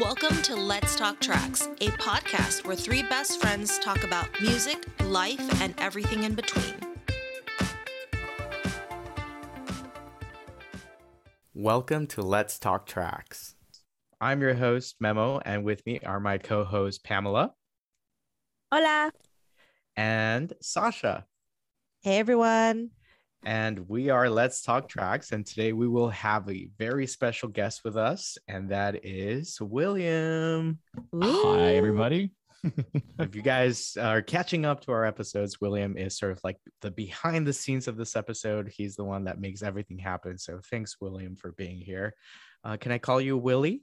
Welcome to Let's Talk Tracks, a podcast where three best friends talk about music, life, and everything in between. Welcome to Let's Talk Tracks. I'm your host, Memo, and with me are my co hosts, Pamela Hola. and Sasha. Hey, everyone. And we are Let's Talk Tracks. And today we will have a very special guest with us, and that is William. Hi, everybody. if you guys are catching up to our episodes, William is sort of like the behind the scenes of this episode. He's the one that makes everything happen. So thanks, William, for being here. Uh, can I call you Willie?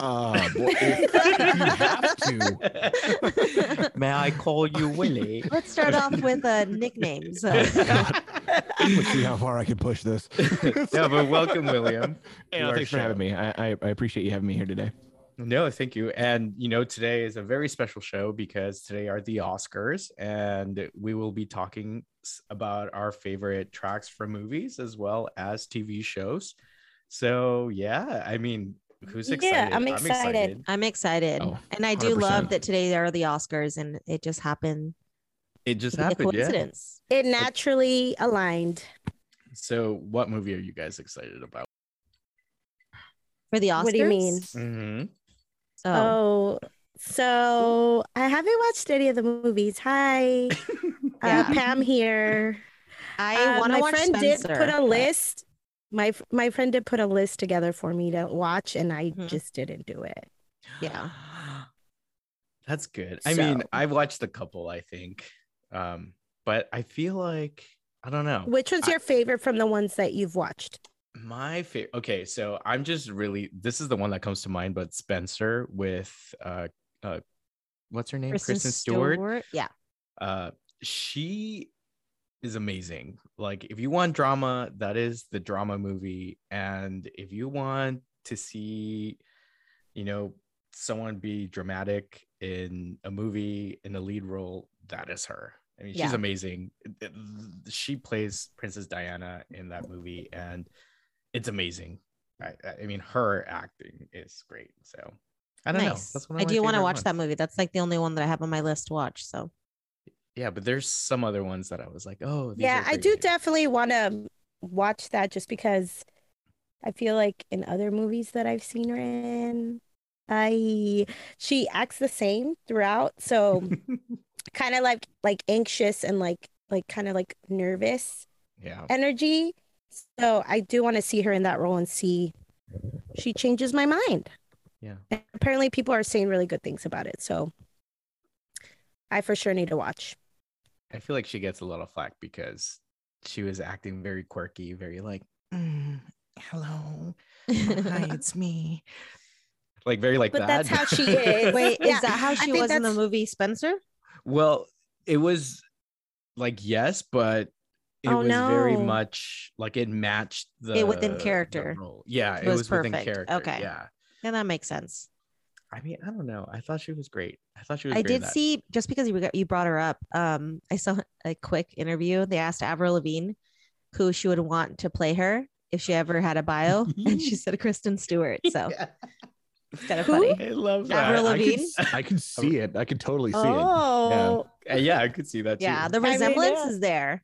Uh, well, you have to. May I call you Willie? Let's start off with uh, nicknames. Uh, Let's see how far I can push this. yeah, but welcome, William. Hey, to no, our thanks for having me. I, I, I appreciate you having me here today. No, thank you. And you know, today is a very special show because today are the Oscars, and we will be talking about our favorite tracks from movies as well as TV shows. So yeah, I mean, who's excited? Yeah, excited? I'm excited. I'm excited. Oh, and I do love that today there are the Oscars and it just happened It just to be a happened. Yeah. It naturally aligned. So, what movie are you guys excited about? For the Oscars. What do you mean? Mm-hmm. Oh. Oh, so I haven't watched any of the movies. Hi, Yeah. uh, Pam here. I Uh, want to my watch friend Spencer, did put a but- list. My my friend did put a list together for me to watch, and I Mhm. just didn't do it. Yeah. That's good. I mean, I've watched a couple, I think. Um, but I feel like I don't know. Which one's I- your favorite from the ones that you've watched? My favorite. Okay, so I'm just really. This is the one that comes to mind, but Spencer with uh, uh, what's her name? Kristen, Stewart. Yeah. Uh, she is amazing. Like, if you want drama, that is the drama movie, and if you want to see, you know, someone be dramatic in a movie in a lead role, that is her. I mean, she's Yeah. amazing. It- it- She plays Princess Diana in that movie, and it's amazing. I, I- I mean, her acting is great. So I don't know. That's one of I do want to favorite watch that movie. That's like the only one that I have on my list to watch. So Yeah, but there's some other ones that I was like, oh, these yeah, are I do too. definitely want to watch that just because I feel like in other movies that I've seen her in, I she acts the same throughout. So kind of like like anxious and like like kind of like nervous yeah. energy. So I do want to see her in that role and see she changes my mind. Yeah. And apparently people are saying really good things about it. So I for sure need to watch. I feel like she gets a lot of flack because she was acting very quirky, very like, "Mm, hello, hi, it's me. Like very like But that. that's how she is. wait, Yeah, is that how she think was in the movie Spencer? Well, it was like yes, but it Oh, was very much like it matched the It within character. Yeah, It it was was, within perfect. character. Okay. Yeah. Yeah, that makes sense. I mean, I don't know. I thought she was great. I thought she was I did see just because you you brought her up. Um, I saw a quick interview. They asked Avril Lavigne who she would want to play her if she ever had a bio, and she said Kristen Stewart. So Yeah, it's kind of funny. I love that. Avril I can, Lavigne? s- I can see it. I can totally see it. Oh, Uh, yeah, I could see that too. Yeah, the mean, resemblance yeah. is there.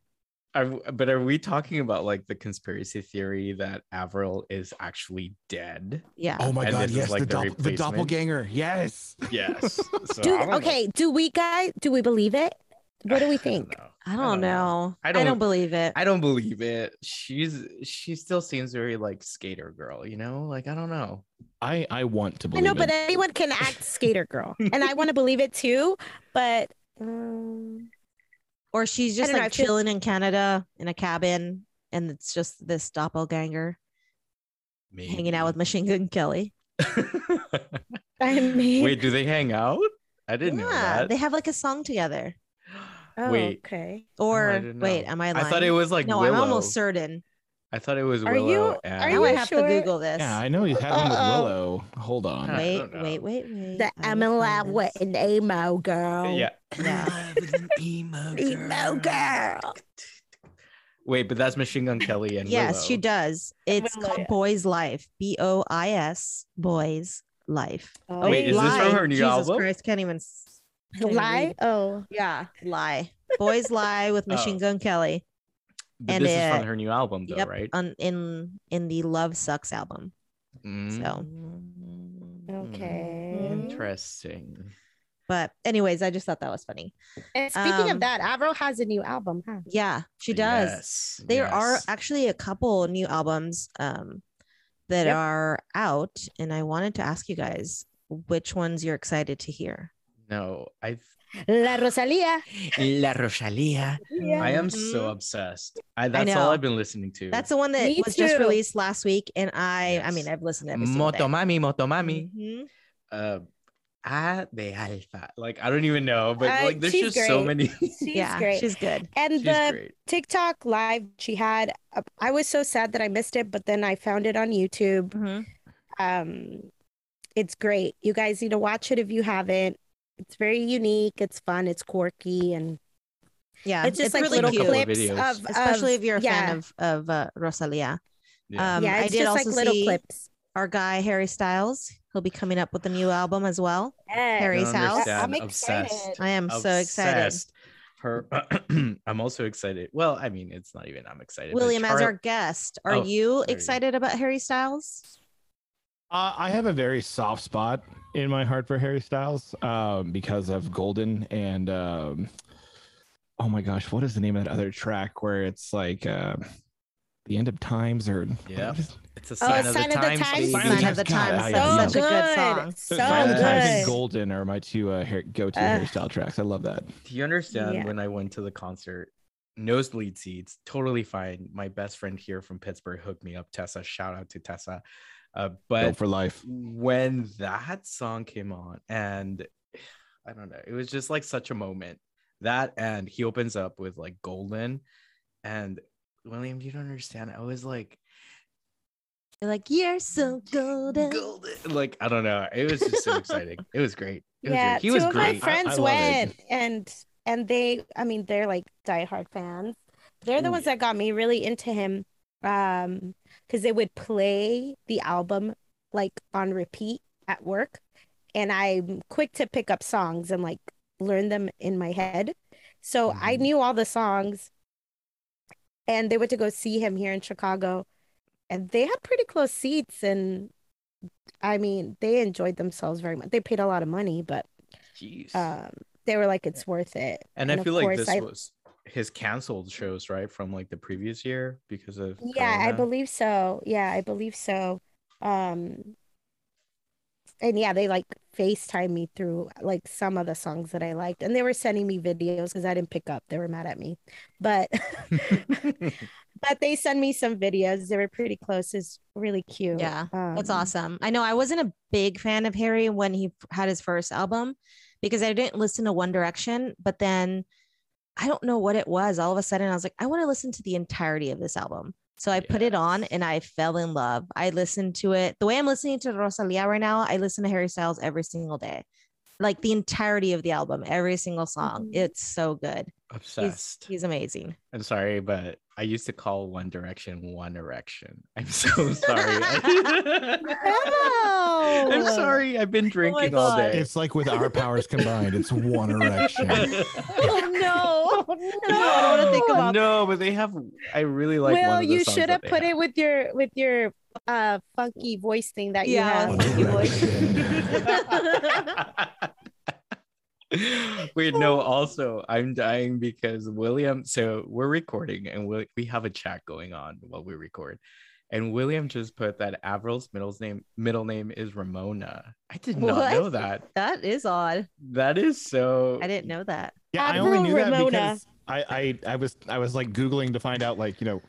Are, but are we talking about like the conspiracy theory that Avril is actually dead? Yeah. Oh my And god, yes, like the, the doppel- the doppelganger. Yes. Yes. So do I don't know. okay. Do we guys? Do we believe it? What do we I don't think? know. I don't know. I I don't- don't believe it. I don't believe it. She's she still seems very like skater girl, you know? Like I don't know. I I want to I know, it. but anyone can act skater girl, and I want to believe it too. But um, Or she's just don't know, like feel- chilling in Canada in a cabin, and it's just this doppelganger Maybe. hanging out with Machine Gun Kelly. I mean, Wait, do they hang out? I didn't know yeah, that. they have like a song together. oh, Wait. okay. Or didn't wait, am I I lying? thought it was like no, Willow. I'm almost certain. I thought it was Are Willow. you- and... are Now I you have sure? to Google this. yeah, I know he's had one with Uh-oh. Willow. Hold on. I wait, don't know. wait, wait, wait. The I will Emma find what this. an emo girl. Yeah. Yeah. emo Emo girl. Wait, but that's Machine Gun Kelly and Yes, she Willow. does. It's Willow, called yeah. Boys Life. B O I S Boys life. Oh, Wait, is this Lie. from her new Jesus album? Christ, can't even. s- can't even lie? read. Oh, Yeah, lie. Boys lie with oh. Machine Oh. Gun Kelly. But And this is from her new album, though, yep, right? on in in the Love Sux album. so. okay. Interesting. But anyways, I just thought that was funny. And speaking Um, of that, Avril has a new album, huh? Yeah, she does. Yes, There are actually a couple new albums um that Yep. are out, and I wanted to ask you guys which ones you're excited to hear. No, I've La Rosalia. La Rosalia. Yeah. I am so Mhm. obsessed. I, that's all. I've been listening to. That's the one that Me was just released last week, and I, I mean, I've listened to every single day. Motomami, Motomami. Mhm. Uh, A de Alfa. Like I don't even know, but Uh, like there's she's just so many. She's yeah, great. she's good. and She's the great. TikTok live she had, uh, I was so sad that I missed it, but then I found it on YouTube. Mhm. Um, it's great. You guys need to watch it if you haven't. It's very unique. It's fun. It's quirky, and Yeah, it's just like really little cute, Couple of clips of, especially if you're a yeah, fan of of uh, Rosalia. Yeah. Um, yeah, I did just like also little see clips. our guy Harry Styles. He'll be coming up with a new album as well. Yeah. Harry's house. I'm excited. Obsessed. I am so excited. Her, I'm also excited. Well, I mean, it's not even. I'm excited. but William, as our guest, are Oh, you sorry. excited about Harry Styles? Uh, I have a very soft spot in my heart for Harry Styles um, because of Golden and um, oh my gosh, what is the name of that other track where it's like uh, the end of times or Yeah. what is- It's a Oh, sign, of, Sign the of the times. Times. Sign of the Sign of the God, Times. I- So yeah. That's good good. song. So Sign of the Times and. Golden are my two uh, hair- go-to Uh, Harry Style tracks. I love that. Do you understand Yeah. when I went to the concert? Nosebleed seats, totally fine. My best friend here from Pittsburgh hooked me up. Tessa, shout out to Tessa. Uh, Go but for life. when that song came on, and I don't know, it was just like such a moment. That and he opens up with like Golden, and William, you don't understand. I was like, You're like, you're so golden. Golden. Like I don't know. It was just so exciting. It was great. It was yeah, great. He two was of my great. I- friends I love it. went, and and they, I mean, they're like diehard fans. They're the Ooh, ones yeah. that got me really into him, um, because they would play the album like on repeat at work, and I'm quick to pick up songs and like learn them in my head. So I Mhm. knew all the songs, and they went to go see him here in Chicago, and they had pretty close seats, and I mean, they enjoyed themselves very much. They paid a lot of money, but Jeez. um they were like it's worth it and, and I feel like this I- was his canceled shows, right, from like the previous year because of yeah i believe so. Yeah i believe so. Um and yeah they like facetime me through like some of the songs that i liked and they were sending me videos because i didn't pick up. They were mad at me. But but they sent me some videos. They were pretty close. It's really cute. Yeah, That's Um, awesome. I know I wasn't a big fan of Harry when he had his first album because I didn't listen to One Direction, but then I don't know what it was. All of a sudden, I was like, I want to listen to the entirety of this album. So I put it on and I fell in love. I listened to it the way I'm listening to Rosalia right now. I listen to Harry Styles every single day, like the entirety of the album, every single song. Mhm. It's so good. He's, Obsessed. he's amazing. I'm sorry, but I used to call One Direction One Erection. I'm so sorry. I'm sorry. I've been drinking all day. It's like with our powers combined, it's one erection. Oh no, no, I don't want to think about no, but they have. I really like. Will, one of the you songs should have put have. it with your with your uh funky voice thing that Yeah, you One have. Funky voice. Wait, no. Also, I'm dying because William. So we're recording, and we we have a chat going on while we record, and William just put that Avril's middle name middle name is Ramona. I did not What? know that. That is odd. That is so. I didn't know that. Yeah, I only knew that because I, I I was I was like googling to find out like you know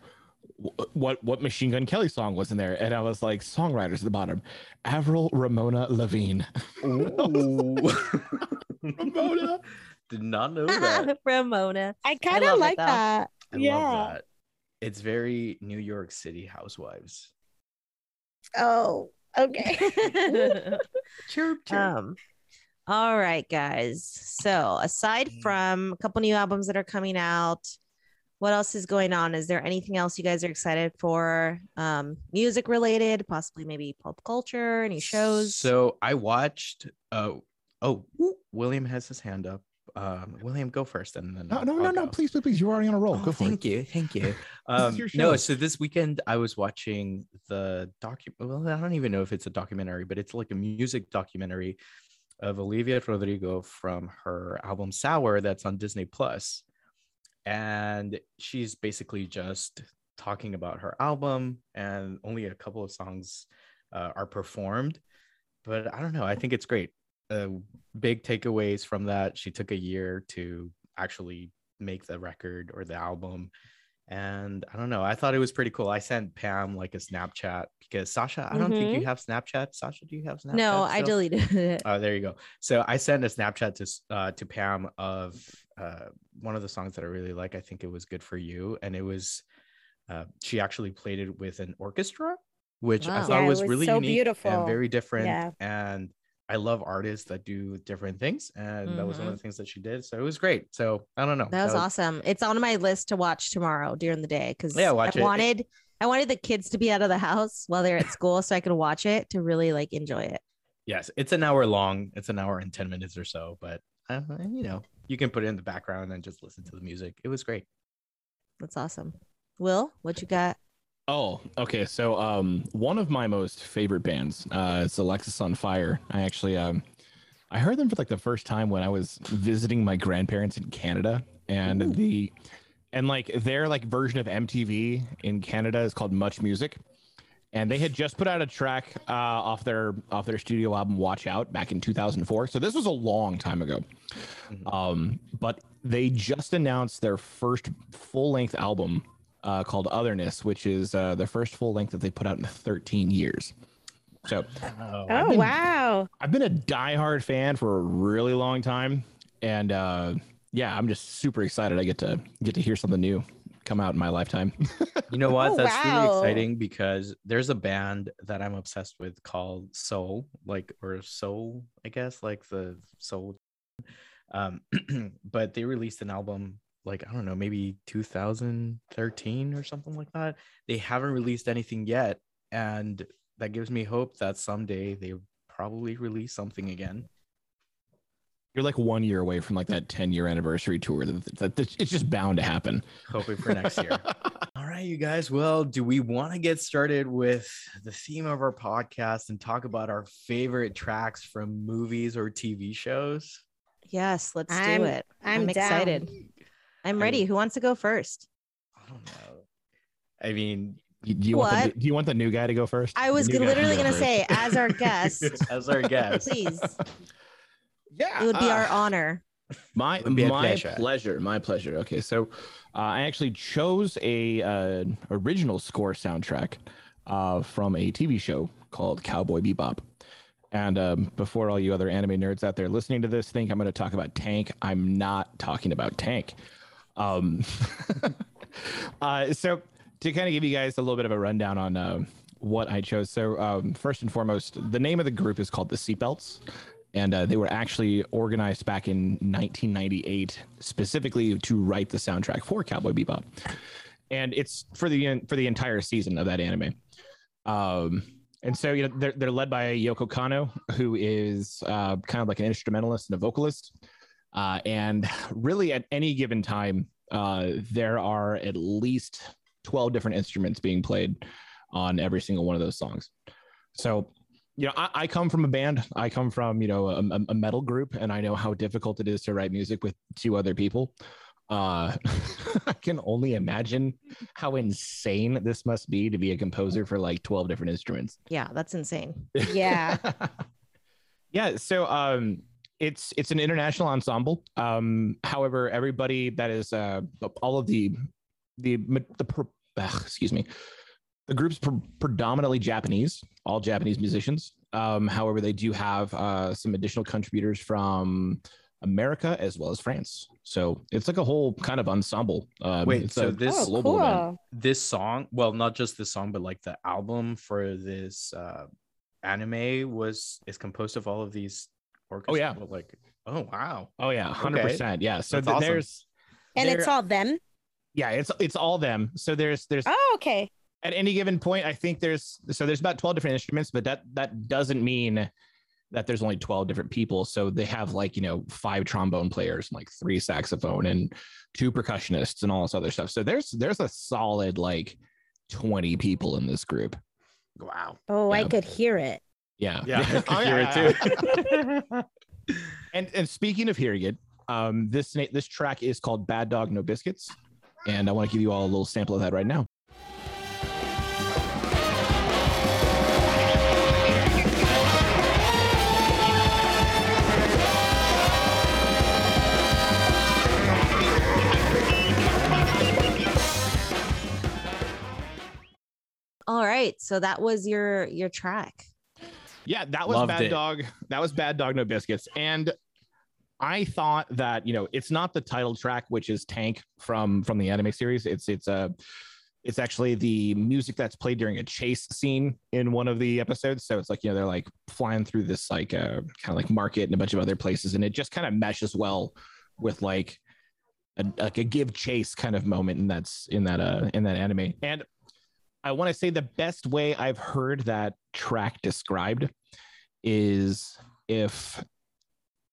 what what Machine Gun Kelly song was in there, and I was like songwriters at the bottom, Avril Ramona Lavigne. Ooh. Ramona. Did not know that. Ramona. I kind of like that. I yeah. love that. It's very New York City Housewives. Oh, okay. Chirp, um all right guys so aside Mm. from a couple new albums that are coming out what else is going on? Is there anything else you guys are excited for? Um, music related, possibly maybe pop culture, any shows? So I watched. Uh, oh, William has his hand up. Um, William, go first, and then No, no, I'll no, no. Please, please, please. You're already on a roll. Oh, Go for thank it. you, thank you. Um, no, so this weekend I was watching the document. Well, I don't even know if it's a documentary, but it's like a music documentary of Olivia Rodrigo from her album Sour that's on Disney Plus, and she's basically just talking about her album, and only a couple of songs uh, are performed. But I don't know. I think it's great. Uh, big takeaways from that. She took a year to actually make the record or the album. And i don't know i thought it was pretty cool. I sent pam like a snapchat because sasha i don't think you have snapchat. Sasha do you have snapchat no, I deleted it. oh there you go. So i sent a snapchat to uh, to pam of uh, one of the songs that i really like. I think it was good for you. And it was uh, she actually played it with an orchestra which i thought Yeah, was, was really so unique beautiful. and very different. Yeah. and I love artists that do different things, and that was one of Mhm. the things that she did. So it was great. So I don't know. That was awesome. It's on my list to watch tomorrow during the day because Yeah, watch I it. wanted I wanted the kids to be out of the house while they're at school so I could watch it to really like enjoy it. Yes, it's an hour long. It's an hour and ten minutes or so, but uh, you know you can put it in the background and just listen to the music. It was great. That's awesome. Will, what you got? Oh, okay. So, um, one of my most favorite bands, uh, it's Alexisonfire. I actually, um, I heard them for like the first time when I was visiting my grandparents in Canada, and Ooh. the, and like their like version of MTV in Canada is called Much Music, and they had just put out a track uh, off their off their studio album Watch Out back in 2004. So this was a long time ago, Mhm. um, but they just announced their first full length album uh, called Otherness, which is uh, the first full length that they put out in 13 years. So Oh, Oh been- wow. I've been a diehard fan for a really long time, and uh, yeah, I'm just super excited. I get to get to hear something new come out in my lifetime. you know what? Oh, That's really exciting because there's a band that I'm obsessed with called Soul, like or Soul, I guess, like the Soul. Um, but they released an album like I don't know, maybe 2013 or something like that. They haven't released anything yet, and that gives me hope that someday they probably release something again. You're like one year away from like that 10 year anniversary tour. That, that, that- it's just bound to happen. Hoping for next year. All right, you guys. Well, do we want to get started with the theme of our podcast and talk about our favorite tracks from movies or TV shows? Yes, let's I'm- do it. I'm, down. excited. I'm I ready. mean- Who wants to go first? I don't know. I mean, Do you, want the, new- do you want the new guy to go first? I was The literally going to say, as our guest, as our guest, please, yeah, it would be our ah. honor. My Would be a my pleasure. pleasure. My pleasure. Okay, so uh, I actually chose a uh, original score soundtrack uh, from a TV show called Cowboy Bebop. And um, before all you other anime nerds out there listening to this think I'm going to talk about Tank, I'm not talking about Tank. Um, uh, so to kind of give you guys a little bit of a rundown on uh, what I chose. So um, first and foremost, the name of the group is called the Seatbelts and uh, they were actually organized back in 1998 specifically to write the soundtrack for Cowboy Bebop, and it's for the for the entire season of that anime. Um, and so you know they're they're led by Yoko Kanno, who is uh, kind of like an instrumentalist and a vocalist, uh, and really at any given time uh, there are at least 12 different instruments being played on every single one of those songs. So you know, I, I come from a band. I come from you know a, a- a metal group, and I know how difficult it is to write music with two other people. Uh, I can only imagine how insane this must be to be a composer for like twelve different instruments. Yeah, that's insane. Yeah. yeah. So um, it's it's an international ensemble. Um, however, everybody that is uh, all of the the the pro- ugh, excuse me, the group's pre- predominantly Japanese, all Japanese musicians. Um, however, they do have uh, some additional contributors from America as well as France. So it's like a whole kind of ensemble. Um, Wait, it's so a this- oh, global cool. this song, well, not just this song, but like the album for this uh, anime was is composed of all of these orchestras. Oh, yeah. like oh wow, Oh yeah, hundred Okay. percent. Yeah. So th- awesome. there's And it's all them. Yeah, it's it's all them. So there's there's Oh, okay. at any given point, I think there's so there's about 12 different instruments, but that that doesn't mean that there's only 12 different people. So they have like, you know, five trombone players, and like three saxophone and two percussionists and all this other stuff. So there's there's a solid like 20 people in this group. Wow. Oh, I could hear it. Yeah. Yeah, I could Oh, hear it too. and and speaking of hearing it, um, this na- this track is called Bad Dog No Biscuits, and I want to give you all a little sample of that right now. All right. So that was your your track. Yeah, that was Loved Bad it. Dog. That was Bad Dog No Biscuits, and I thought that you know it's not the title track, which is Tank from from the anime series. It's it's a it's actually the music that's played during a chase scene in one of the episodes. So it's like you know they're like flying through this like uh, kind of like market and a bunch of other places, and it just kind of meshes well with like a, like a give chase kind of moment, and that's in that uh in that anime. And I want to say the best way I've heard that track described is if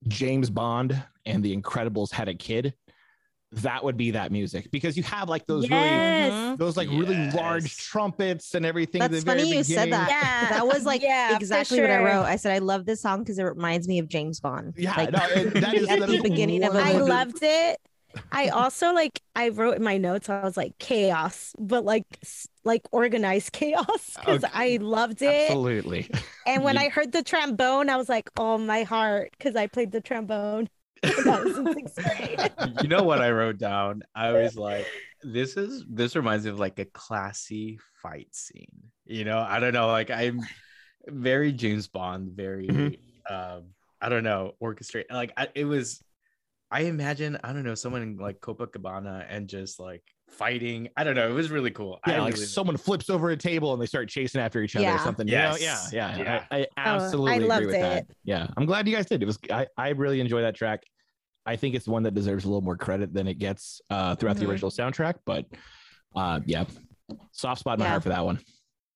James Bond and the Incredibles had a kid, that would be that music because you have like those really yes. Mhm. those like really large trumpets and everything. at That's funny you said that. Yeah. That was like Yeah, for exactly what I wrote. I said I love this song because it reminds me of James Bond. Yeah, like, no, it- that is- at the beginning of one a I of movie. the- loved it. I also like I wrote in my notes I was like chaos, but like like organized chaos because. I loved it. Absolutely. And when You- I heard the trombone, I was like, "Oh my heart," because I played the trombone. when I was in sixth grade. you know what I wrote down? I was like, this is this reminds me of like a classy fight scene. You know, I don't know, like I'm very James Bond, very Mhm. um, I don't know, orchestrate. Like I, it was I imagine, I don't know, someone in like Copacabana and just like fighting. I don't know, it was really cool. Yeah, I like really- someone flips over a table and they start chasing after each other or something. Yes. You know? Yeah, yeah, Yeah. I, I absolutely agree loved with that. Yeah, I'm glad you guys did. It was I, I really enjoy that track. I think it's one that deserves a little more credit than it gets uh, throughout Mhm. the original soundtrack. But uh, yeah, soft spot in my Yeah. heart for that one.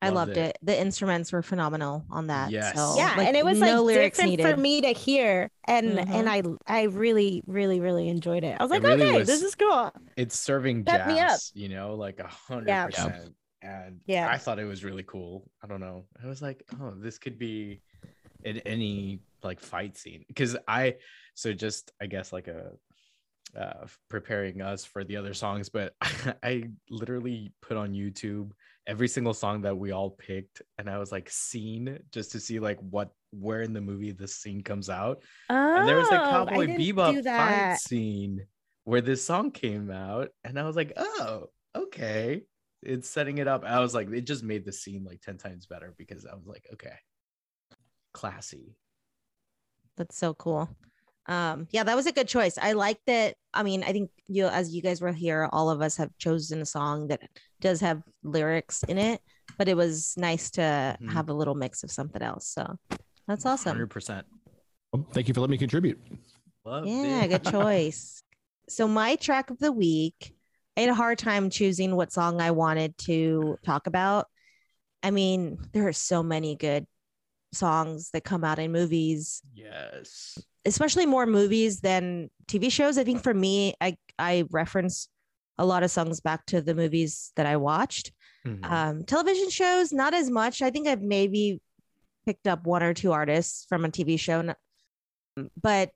I Loved loved it. it. The instruments were phenomenal on that. Yes. So, yeah, and it was like no lyrics different needed. for me to hear, and and I I really really really enjoyed it. I was It like, really okay, was- this is cool. it's serving Pep me up. jazz, you know, like a hundred Yeah. percent. And Yeah. I thought it was really cool. I don't know. I was like, oh, this could be in any like fight scene. Because I so just I guess like a uh preparing us for the other songs, but I literally put on YouTube every single song that we all picked and I was like scene just to see like what where in the movie this scene comes out Oh, and there was a I cowboy bebop fight scene where this song came out and i was like oh okay it's setting it up i was like it just made the scene like 10 times better because i was like okay classy That's so cool. Um, yeah, that was a good choice. I like that. I mean, I think you, as you guys were here, all of us have chosen a song that does have lyrics in it, but it was nice to Mhm. have a little mix of something else. So that's awesome. 100% Well, thank you for letting me contribute. Loved Yeah, it. good choice. so my track of the week, I had a hard time choosing what song I wanted to talk about. I mean, there are so many good songs that come out in movies, yes especially more movies than TV shows. I think for me, I I reference a lot of songs back to the movies that I watched. Mhm. Um, television shows, not as much. I think I've maybe picked up one or two artists from a TV show, but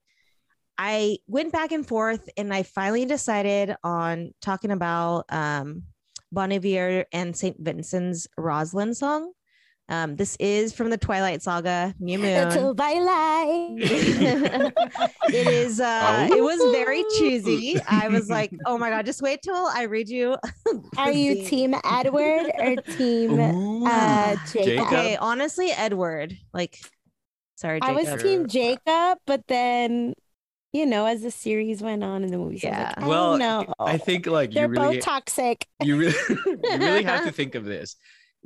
I went back and forth and I finally decided on talking about um, Bon Iver and St. Vincent's Rosalind song. Um, this is from the Twilight Saga, New Moon. Little by light. it is uh it was very Oh. cheesy. I was like, oh my god, just wait till I read you. Are you team Edward or team Ooh. uh, Jacob? Jacob? Okay, honestly, Edward. Like, sorry, I was team Jacob, but then you know, as the series went on in the movies, I was Yeah. like, oh, well no, i think like they're you really both toxic. you really you really have to think of this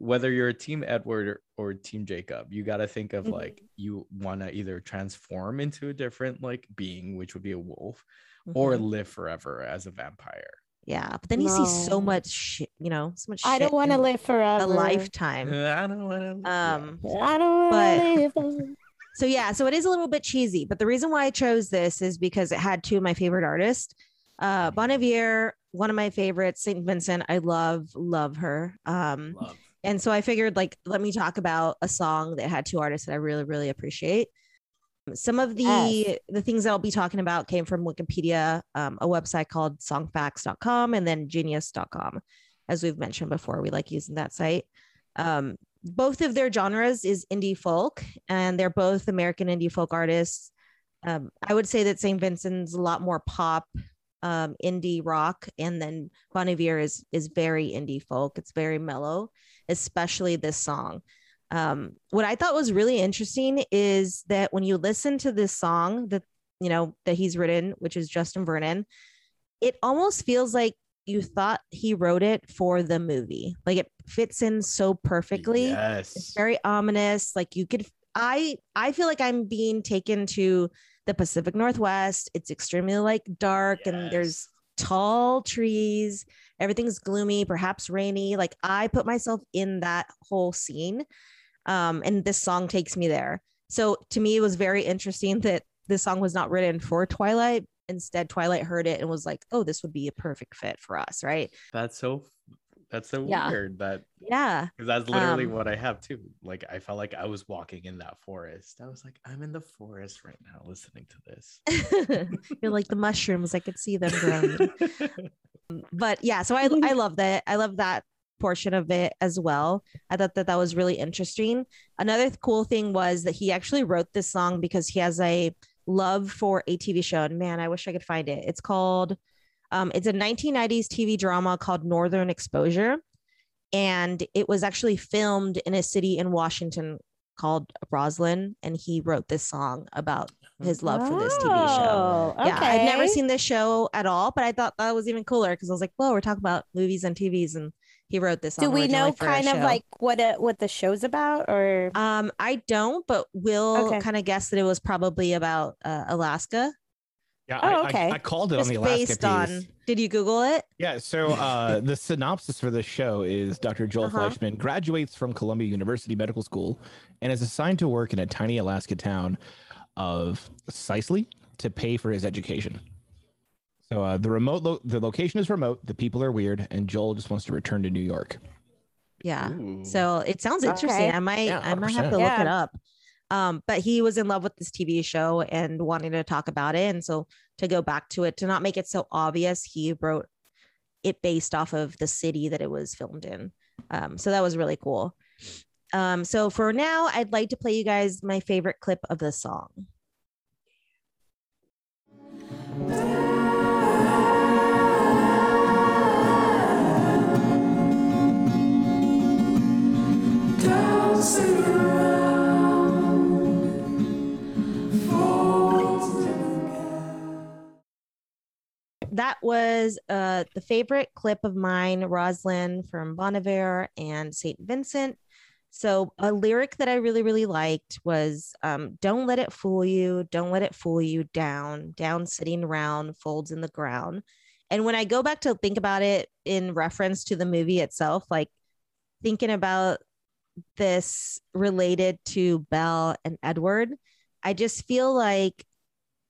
whether you're a team edward or, or team jacob you got to think of Mhm. like you want to either transform into a different like being which would be a wolf Mhm. or live forever as a vampire Yeah, but then you see so much shit, you know, so much. I don't want to live forever. a lifetime. I don't want to. Um, I don't want to live. forever. so yeah, so it is a little bit cheesy, but the reason why I chose this is because it had two of my favorite artists. Uh Bon one of my favorites, St. Vincent. I love, love her. Um, love. And so I figured like let me talk about a song that had two artists that I really, really appreciate. Some of the Yes. the things that I'll be talking about came from Wikipedia, um, a website called songfacts.com and then genius.com. As we've mentioned before, we like using that site. Um, both of their genres is indie folk, and they're both American indie folk artists. Um, I would say that St. Vincent's a lot more pop, um, indie rock, and then Bon Iver is is very indie folk. It's very mellow, especially this song. Um, what I thought was really interesting is that when you listen to this song that you know that he's written, which is Justin Vernon, it almost feels like you thought he wrote it for the movie. Like it fits in so perfectly Yes. it's very ominous like you could i i feel like i'm being taken to the pacific northwest it's extremely like dark and there's tall trees everything's gloomy perhaps rainy like i put myself in that whole scene um and this song takes me there. So to me it was very interesting that this song was not written for twilight. Instead twilight heard it and was like oh this would be a perfect fit for us right? That's so. That's so Yeah. weird. That yeah because that's literally Um, what I have too. Like I felt like I was walking in that forest. I was like, I'm in the forest right now, listening to this. you're like the mushrooms i could see them growing but yeah so i i love that i love that portion of it as well i thought that that was really interesting another th- cool thing was that he actually wrote this song because he has a love for a tv show and man i wish i could find it it's called um, it's a 1990s tv drama called northern exposure and it was actually filmed in a city in washington called roslyn and he wrote this song about his love for this tv show Oh, yeah, I'd never seen this show at all, but I thought that was even cooler because I was like, "Well, we're talking about movies and TVs," and he wrote this. Do we know kind of show. like what it, what the show's about, or Um, I don't, but we'll Okay. kind of guess that it was probably about uh, Alaska, Yeah, Oh, I, I- okay. I, called it just on the Alaska based piece. on. Did you Google it? Yeah, so uh, the synopsis for the show is Dr. Joel Uh-huh. Fleischman graduates from Columbia University Medical School and is assigned to work in a tiny Alaska town of Cicely to pay for his education. So uh, the remote, lo- the location is remote, the people are weird, and Joel just wants to return to New York. Yeah. Ooh. So it sounds interesting. Okay. I might Yeah, I might have 100%. to look it up. Um, but he was in love with this TV show and wanting to talk about it. And so to go back to it, to not make it so obvious, he wrote it based off of the city that it was filmed in. Um, so that was really cool. Um, so for now, I'd like to play you guys my favorite clip of the song. That was uh, the favorite clip of mine, Rosyln from Bon Iver and St. Vincent. So, a lyric that I really, really liked was um, Don't let it fool you. Don't let it fool you down, down sitting round, folds in the ground. And when I go back to think about it in reference to the movie itself, like thinking about this related to Belle and Edward, I just feel like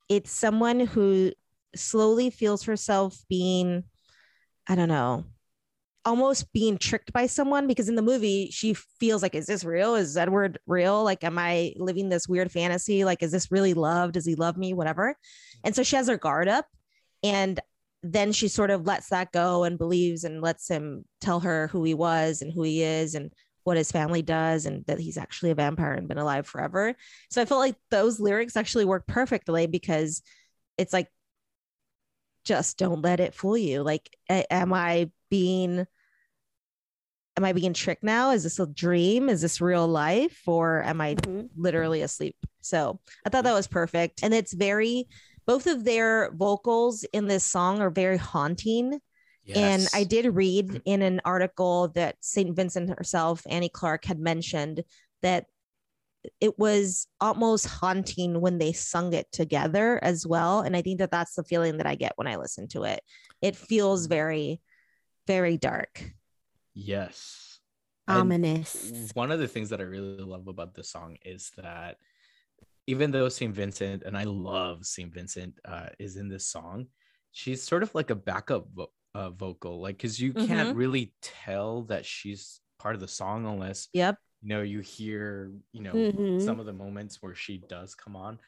it's someone who slowly feels herself being, I don't know, almost being tricked by someone because in the movie she feels like, is this real? Is Edward real? Like, am I living this weird fantasy? Like, is this really love? Does he love me? Whatever. And so she has her guard up and then she sort of lets that go and believes and lets him tell her who he was and who he is and what his family does and that he's actually a vampire and been alive forever. So I felt like those lyrics actually work perfectly because it's like just don't let it fool you. Like am I being am I being tricked now? Is this a dream? Is this real life or am I Mhm. literally asleep. So I thought that was perfect. And it's very, both of their vocals in this song are very haunting. And I did read in an article that St. Vincent herself, Annie Clark, had mentioned that it was almost haunting when they sung it together as well. And I think that that's the feeling that I get when I listen to it. It feels very, very dark. Yes. And Ominous. one of the things that I really love about this song is that even though St. Vincent, and I love St. Vincent, uh, is in this song, she's sort of like a backup vo- uh, vocal, like because you can't really tell that she's part of the song unless Yep. You know you hear you know Mhm. some of the moments where she does come on,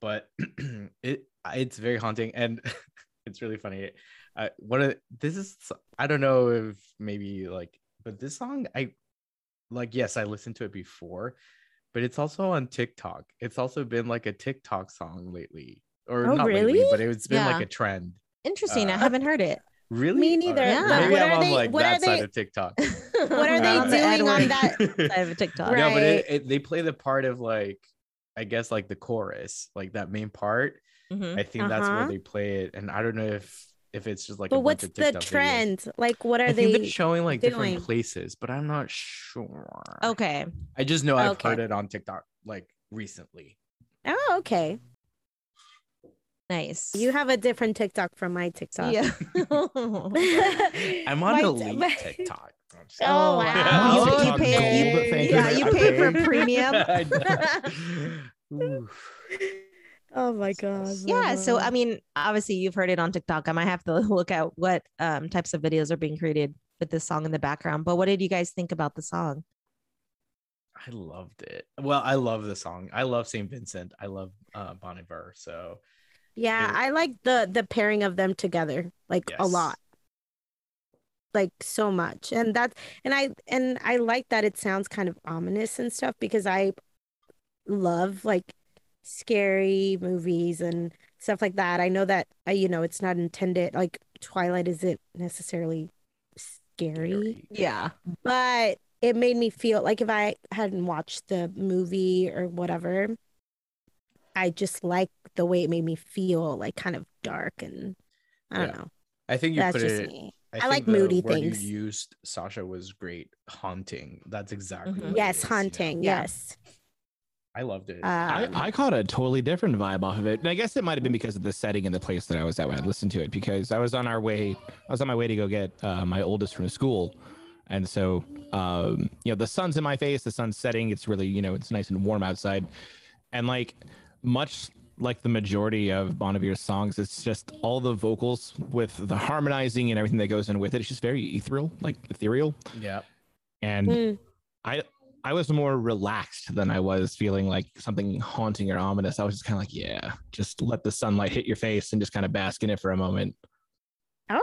but it it's very haunting and it's really funny. Uh, one of this is I don't know if maybe like, but this song I like. Yes, I listened to it before, but it's also on TikTok. It's also been like a TikTok song lately, or Oh, not lately, really? but it's been Yeah. like a trend. Interesting. I Uh, haven't heard it. Really? Me neither. Alright, Yeah. Maybe What I'm are on they- like what that are side they- of TikTok. What are Not they on doing on Edward that? side of TikTok. Right. No, but it, it, they play the part of like, I guess like the chorus, like that main part. Mhm. I think that's where Uh-huh. they play it, and I don't know if if it's just like. a But bunch what's of the TikTok videos. trend? Like, what are I think they? showing like doing? different places, but I'm not sure. Okay. I just know I've Okay. heard it on TikTok like recently. Oh, okay. Nice. You have a different TikTok from my TikTok. Yeah. I'm on My- elite my- TikTok. I'm Oh, wow. Yeah. You, you pay, gold, thank yeah, you. you pay for premium. I know. Oof. Oh my god. yeah. So I mean, obviously you've heard it on TikTok. I might have to look at what um, types of videos are being created with this song in the background. But what did you guys think about the song? I loved it. Well, I love the song. I love St. Vincent. I love uh, Bon Iver. So yeah, it- I like the the pairing of them together like a lot. Like so much. And that's and I and I like that it sounds kind of ominous and stuff because I love like scary movies and stuff like that. I know that uh, you know it's not intended like Twilight isn't necessarily scary. Yeah. but it made me feel like if I hadn't watched the movie or whatever, I just like the way it made me feel, like kind of dark and I don't Yeah. know. I think you That's put just it. me. I, I think like the moody word things. You used Sasha was great. Haunting. That's exactly. Mhm. what Yes, is, you know? hunting. Yeah. Yes. I loved it. I, Um, I caught a totally different vibe off of it. And I guess it might have been because of the setting and the place that I was at when I listened to it, because I was on our way, I was on my way to go get uh, my oldest from school. And so, um, you know, the sun's in my face, the sun's setting. It's really, you know, it's nice and warm outside. And like, much like the majority of Bon Iver's songs, it's just all the vocals with the harmonizing and everything that goes in with it. It's just very ethereal, like ethereal. yeah. And mm, I I was more relaxed than I was feeling like something haunting or ominous. I was just kind of like, yeah, just let the sunlight hit your face and just kind of bask in it for a moment.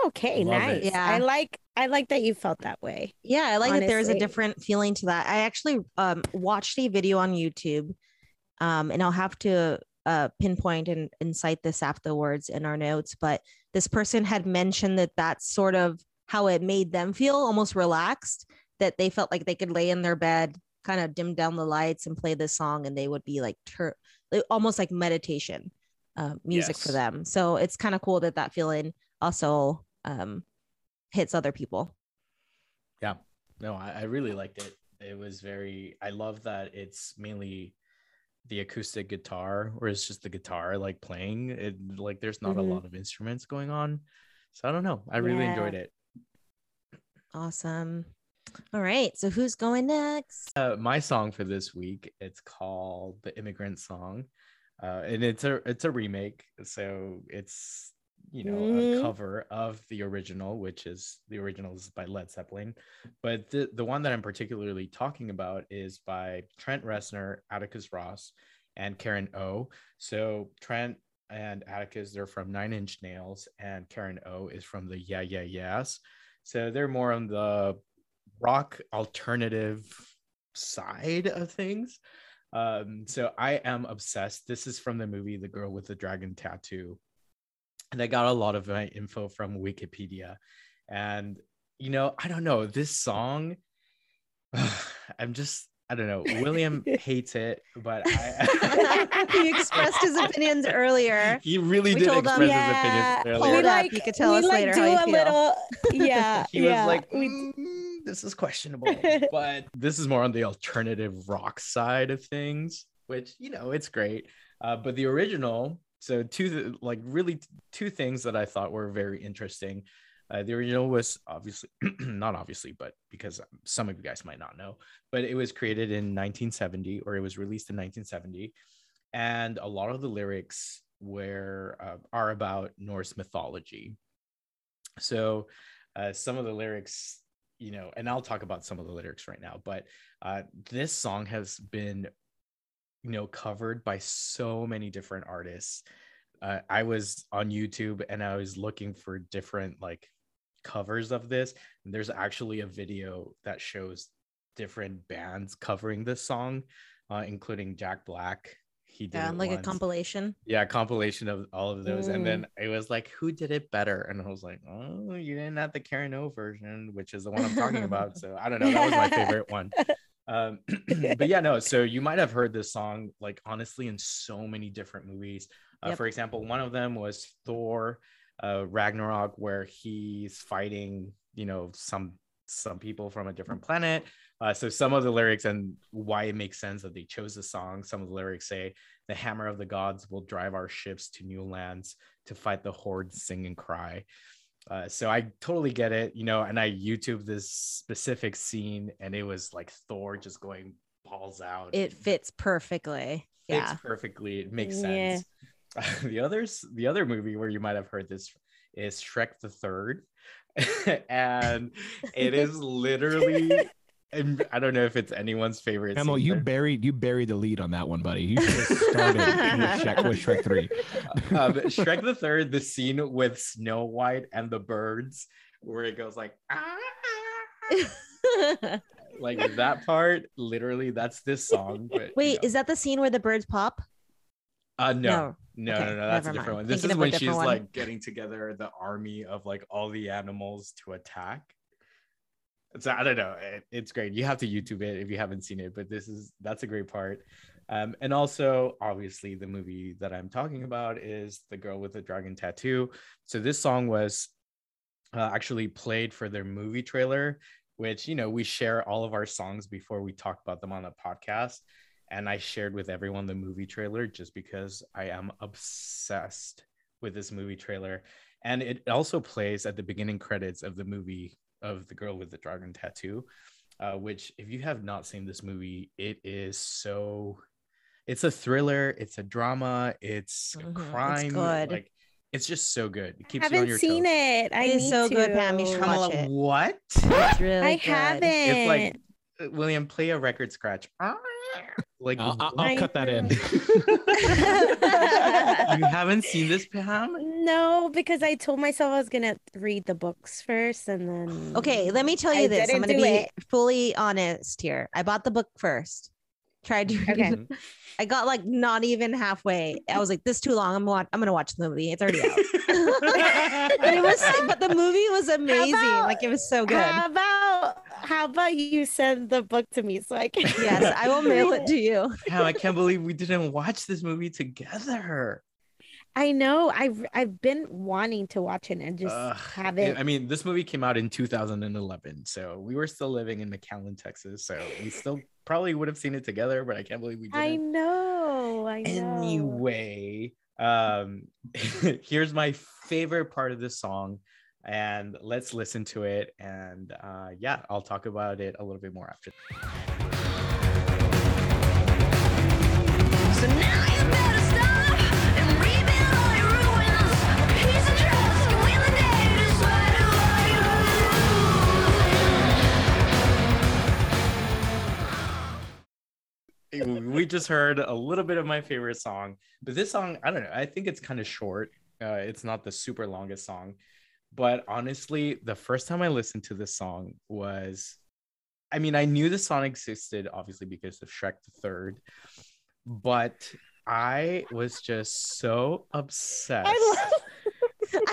okay, Love nice. it. Yeah. I like I like that you felt that way. Yeah, I like that there's a different feeling to that. I actually um, watched a video on YouTube, um, and I'll have to uh, pinpoint and, and cite this afterwards in our notes. But this person had mentioned that that's sort of how it made them feel, almost relaxed. That they felt like they could lay in their bed, kind of dim down the lights, and play this song, and they would be like like- almost like meditation uh, music for them. So it's kind of cool that that feeling also um, hits other people. Yeah. No, I, I really liked it. It was very. I love that it's mainly the acoustic guitar, or it's just the guitar like playing. It like there's not Mhm. a lot of instruments going on. So I don't know. I really Yeah. enjoyed it. Awesome. All right. So who's going next? Uh, my song for this week it's called the immigrant song uh, and it's a it's a remake so it's you know Mhm. a cover of the original which is the original is by led zeppelin but the, the one that i'm particularly talking about is by trent reznor atticus ross and karen o so trent and atticus they're from nine inch nails and karen o is from the yeah yeah yeahs so they're more on the rock alternative side of things. Um, so I am obsessed. This is from the movie The Girl with the Dragon Tattoo. And I got a lot of my info from Wikipedia. And, you know, I don't know, this song, I'm just, I don't know. William hates it, but I. he expressed his opinions earlier. He really We did express him- his Yeah, opinions hold earlier. up, you could tell we us like later do how a feel. little yeah he yeah was like, we "Mm, this is questionable. but this is more on the alternative rock side of things, which you know it's great. Uh, but the original, so two like really two things that I thought were very interesting. Uh, the original was obviously not obviously, but because some of you guys might not know, but it was created in 1970 or it was released in 1970, and a lot of the lyrics were uh, are about Norse mythology. So uh, some of the lyrics, you know, and I'll talk about some of the lyrics right now, but uh, this song has been, you know, covered by so many different artists. Uh, I was on YouTube and I was looking for different like covers of this. And there's actually a video that shows different bands covering this song, uh, including Jack Black. He did Yeah, like a compilation. Yeah, compilation of all of those. And then it was like, who did it better? And I was like, oh, you didn't have the Karen O version, which is the one I'm talking about. So I don't know. That was my favorite one. Um, but yeah, no. So you might have heard this song, like honestly, in so many different movies. Uh, Yep. For example, one of them was Thor uh, Ragnarok, where he's fighting, you know, some some people from a different planet. Uh, so some of the lyrics and why it makes sense that they chose the song. Some of the lyrics say, "The hammer of the gods will drive our ships to new lands to fight the hordes, sing and cry." Uh, so I totally get it, you know. And I YouTube this specific scene, and it was like Thor just going balls out. It fits perfectly. fits Yeah. perfectly. It makes Yeah. sense. the others, the other movie where you might have heard this is Shrek the Third, and it is literally. And I don't know if it's anyone's favorite. Emil, you but- buried you buried the lead on that one, buddy. You should have started with Shrek, with Shrek Three. um, Shrek the Third, the scene with Snow White and the birds, where it goes like, ah, like that part. Literally, that's this song. But, you Wait, know. is that the scene where the birds pop? uh no, no, Okay, no, no, that's a different mind. one. This Thinking is when she's one. like getting together the army of like all the animals to attack. So I don't know. It- it's great. You have to YouTube it if you haven't seen it, but this is that's a great part. Um, and also, obviously, the movie that I'm talking about is The Girl with the Dragon Tattoo. So this song was uh, actually played for their movie trailer, which you know we share all of our songs before we talk about them on the podcast. And I shared with everyone the movie trailer just because I am obsessed with this movie trailer. And it also plays at the beginning credits of the movie of The Girl with the Dragon Tattoo, uh, which, if you have not seen this movie, it is so. It's a thriller. It's a drama. It's a Mhm, it's crime. good. Like it's just so good. It keeps you on haven't your seen toes. it. I It is need so to. good, Pam. You should watch it. what? It's really I good. haven't. It's like uh, William, play a record scratch. Like I'll, I'll. I'll cut that in. you haven't seen this, Pam? no, because I told myself I was gonna read the books first, and then Okay, let me tell you I this. I'm going to be it. fully honest here. I bought the book first. Tried to read Okay. it. I got like not even halfway. I was like, this is too long. I'm watch- I'm going to watch the movie. It's already out. but it was but the movie was amazing. about- like it was so good. How about you send the book to me so I can? yes, I will mail it to you. Pam, I can't believe we didn't watch this movie together. I know. I've I've been wanting to watch it and just Ugh, haven't. I mean, this movie came out in 2011, so we were still living in McAllen, Texas. So we still probably would have seen it together, but I can't believe we I didn't. know. I know. Anyway, um, here's my favorite part of the song, and let's listen to it. And uh, yeah, I'll talk about it a little bit more after. So now you better stop and rebuild all your ruins. A piece trust can win the day. Just what do we just heard a little bit of my favorite song, but this song, I don't know. I think it's kind of short. Uh, it's not the super longest song, but honestly, the first time I listened to this song was, I mean, I knew the song existed obviously because of Shrek the Third, but I was just so obsessed. I love.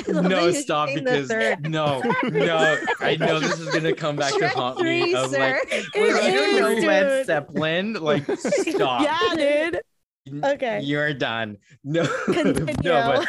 I love no, stop because no, no, I know this is gonna come back to haunt three, me. Of sir. like, It well, you is, don't know Led. Zeppelin, like stop. Yeah, dude. Okay. You're done. No, Continue. no, but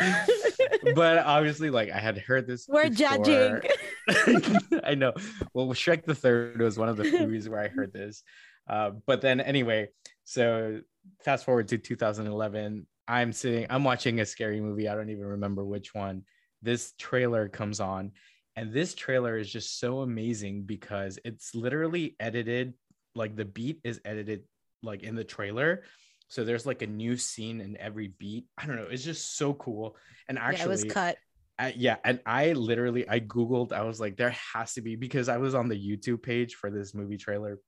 but obviously, like I had heard this. We're judging. I know. Well, Shrek the Third was one of the movies where I heard this. Uh, but then anyway, so fast forward to 2011. I'm sitting. I'm watching a scary movie. I don't even remember which one. This trailer comes on, and this trailer is just so amazing because it's literally edited. Like the beat is edited like in the trailer. So there's like a new scene in every beat. I don't know. It's just so cool. And actually, yeah, it was cut. I, yeah, and I literally I googled. I was like, there has to be because I was on the YouTube page for this movie trailer,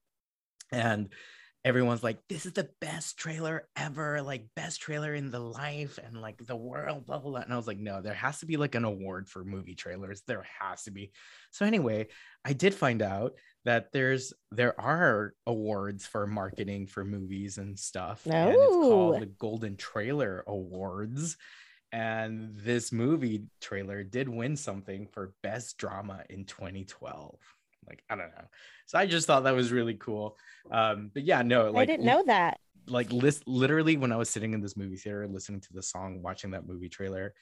and everyone's like, this is the best trailer ever, like best trailer in the life and like the world, blah blah blah. And I was like, no, there has to be like an award for movie trailers. There has to be. So anyway, I did find out that there's there are awards for marketing for movies and stuff, and it's Oh. called the Golden Trailer Awards and this movie trailer did win something for best drama in 2012 like i don't know so i just thought that was really cool um but yeah no like I didn't know that. like list literally when i was sitting in this movie theater listening to the song watching that movie trailer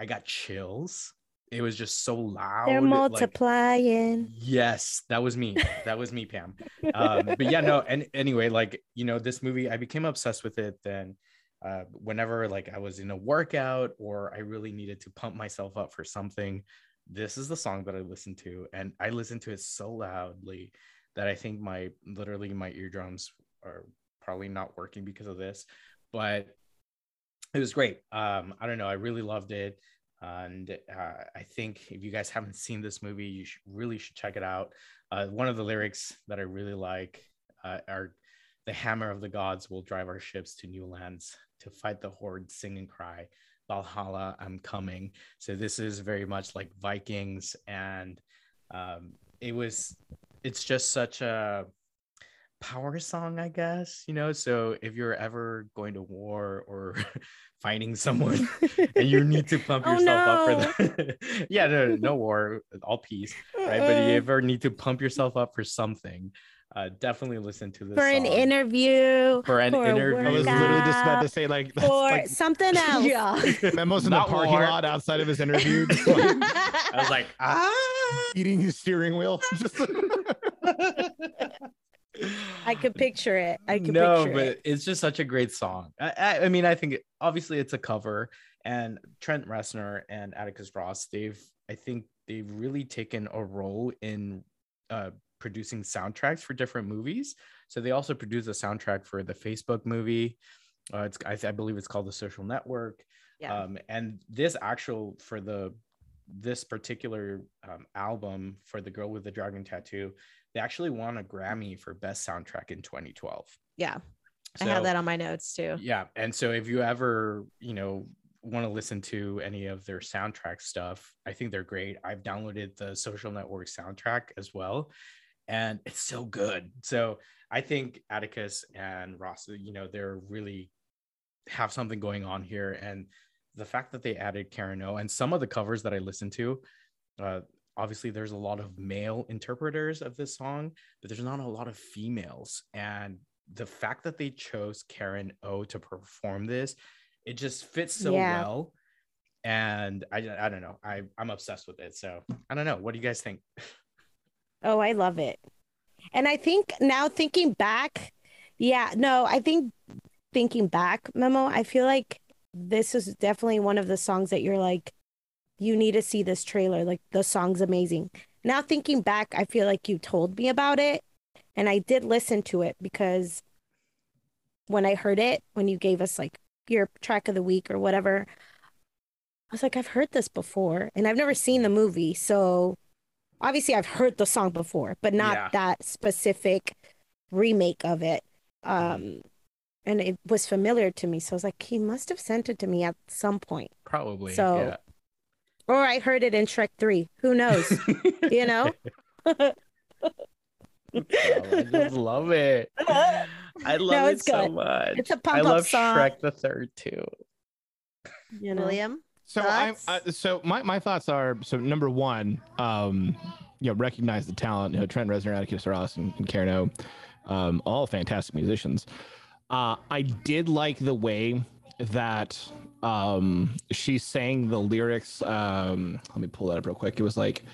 i got chills it was just so loud They're like- multiplying. Yes, that was me. That was me, Pam. Um, but yeah, no, and anyway, like you know, this movie, I became obsessed with it. Then, uh, whenever like I was in a workout or I really needed to pump myself up for something, this is the song that I listened to, and I listened to it so loudly that I think my literally my eardrums are probably not working because of this. But it was great. Um, I don't know. I really loved it and uh, I think if you guys haven't seen this movie, you should, really should check it out. Uh, one of the lyrics that I really like uh, are "The hammer of the gods will drive our ships to new lands to fight the horde, sing and cry, Valhalla, I'm coming." So this is very much like Vikings, and um, it was. It's just such a power song, I guess. You know, so if you're ever going to war or fighting someone and you need to pump Oh, yourself up for that. yeah, no, no war, all peace, right? But you ever need to pump yourself up for something, uh, definitely listen to this for an interview, For an for a interview. I was literally just about to say like that's or like something else. Yeah. memos in the parking war. lot outside of his interview, like I was like, ah. eating his steering wheel. Just I could picture it. I could no, picture but it. it's just such a great song. I, I, I mean, I think it- obviously it's a cover, and Trent Reznor and Atticus Ross, they've, I think they've really taken a role in uh, producing soundtracks for different movies. So they also produced a soundtrack for the Facebook movie. Uh, it's, I, I believe it's called The Social Network. Yeah. Um, and this actual for the this particular um, album for the girl with the dragon tattoo, they actually won a Grammy for best soundtrack in 2012. yeah. I So- have that on my notes too. yeah and so if you ever you know want to listen to any of their soundtrack stuff i think they're great i've downloaded the social network soundtrack as well and it's so good so i think atticus and ross you know they're really have something going on here and the fact that they added karen o and some of the covers that i listened to uh, obviously there's a lot of male interpreters of this song but there's not a lot of females and the fact that they chose Karen O to perform this, it just fits so Yeah. well. And I, I don't know. I, I'm obsessed with it. So I don't know. What do you guys think? Oh, I love it. And I think now thinking back, yeah, no, I think thinking back, Memo, I feel like this is definitely one of the songs that you're like, you need to see this trailer. Like the song's amazing. Now thinking back, I feel like you told me about it and I did listen to it because when I heard it, when you gave us like your track of the week or whatever, I was like, I've heard this before and I've never seen the movie. So obviously I've heard the song before, but not Yeah. that specific remake of it. Um, and it was familiar to me. So I was like, he must have sent it to me at some point. Probably. So, Or I heard it in Shrek 3. Who knows? you know? Oh, I just love it. I love it it's so good. much. It's a pump-up love song. Shrek the Third too. You know? William. So I, uh, so my, my thoughts are so number one, um, you know, recognize the talent. You know, Trent Reznor, Atticus Ross, and, and Karen O, um, all fantastic musicians. Uh, I did like the way that um she sang the lyrics um let me pull that up real quick it was like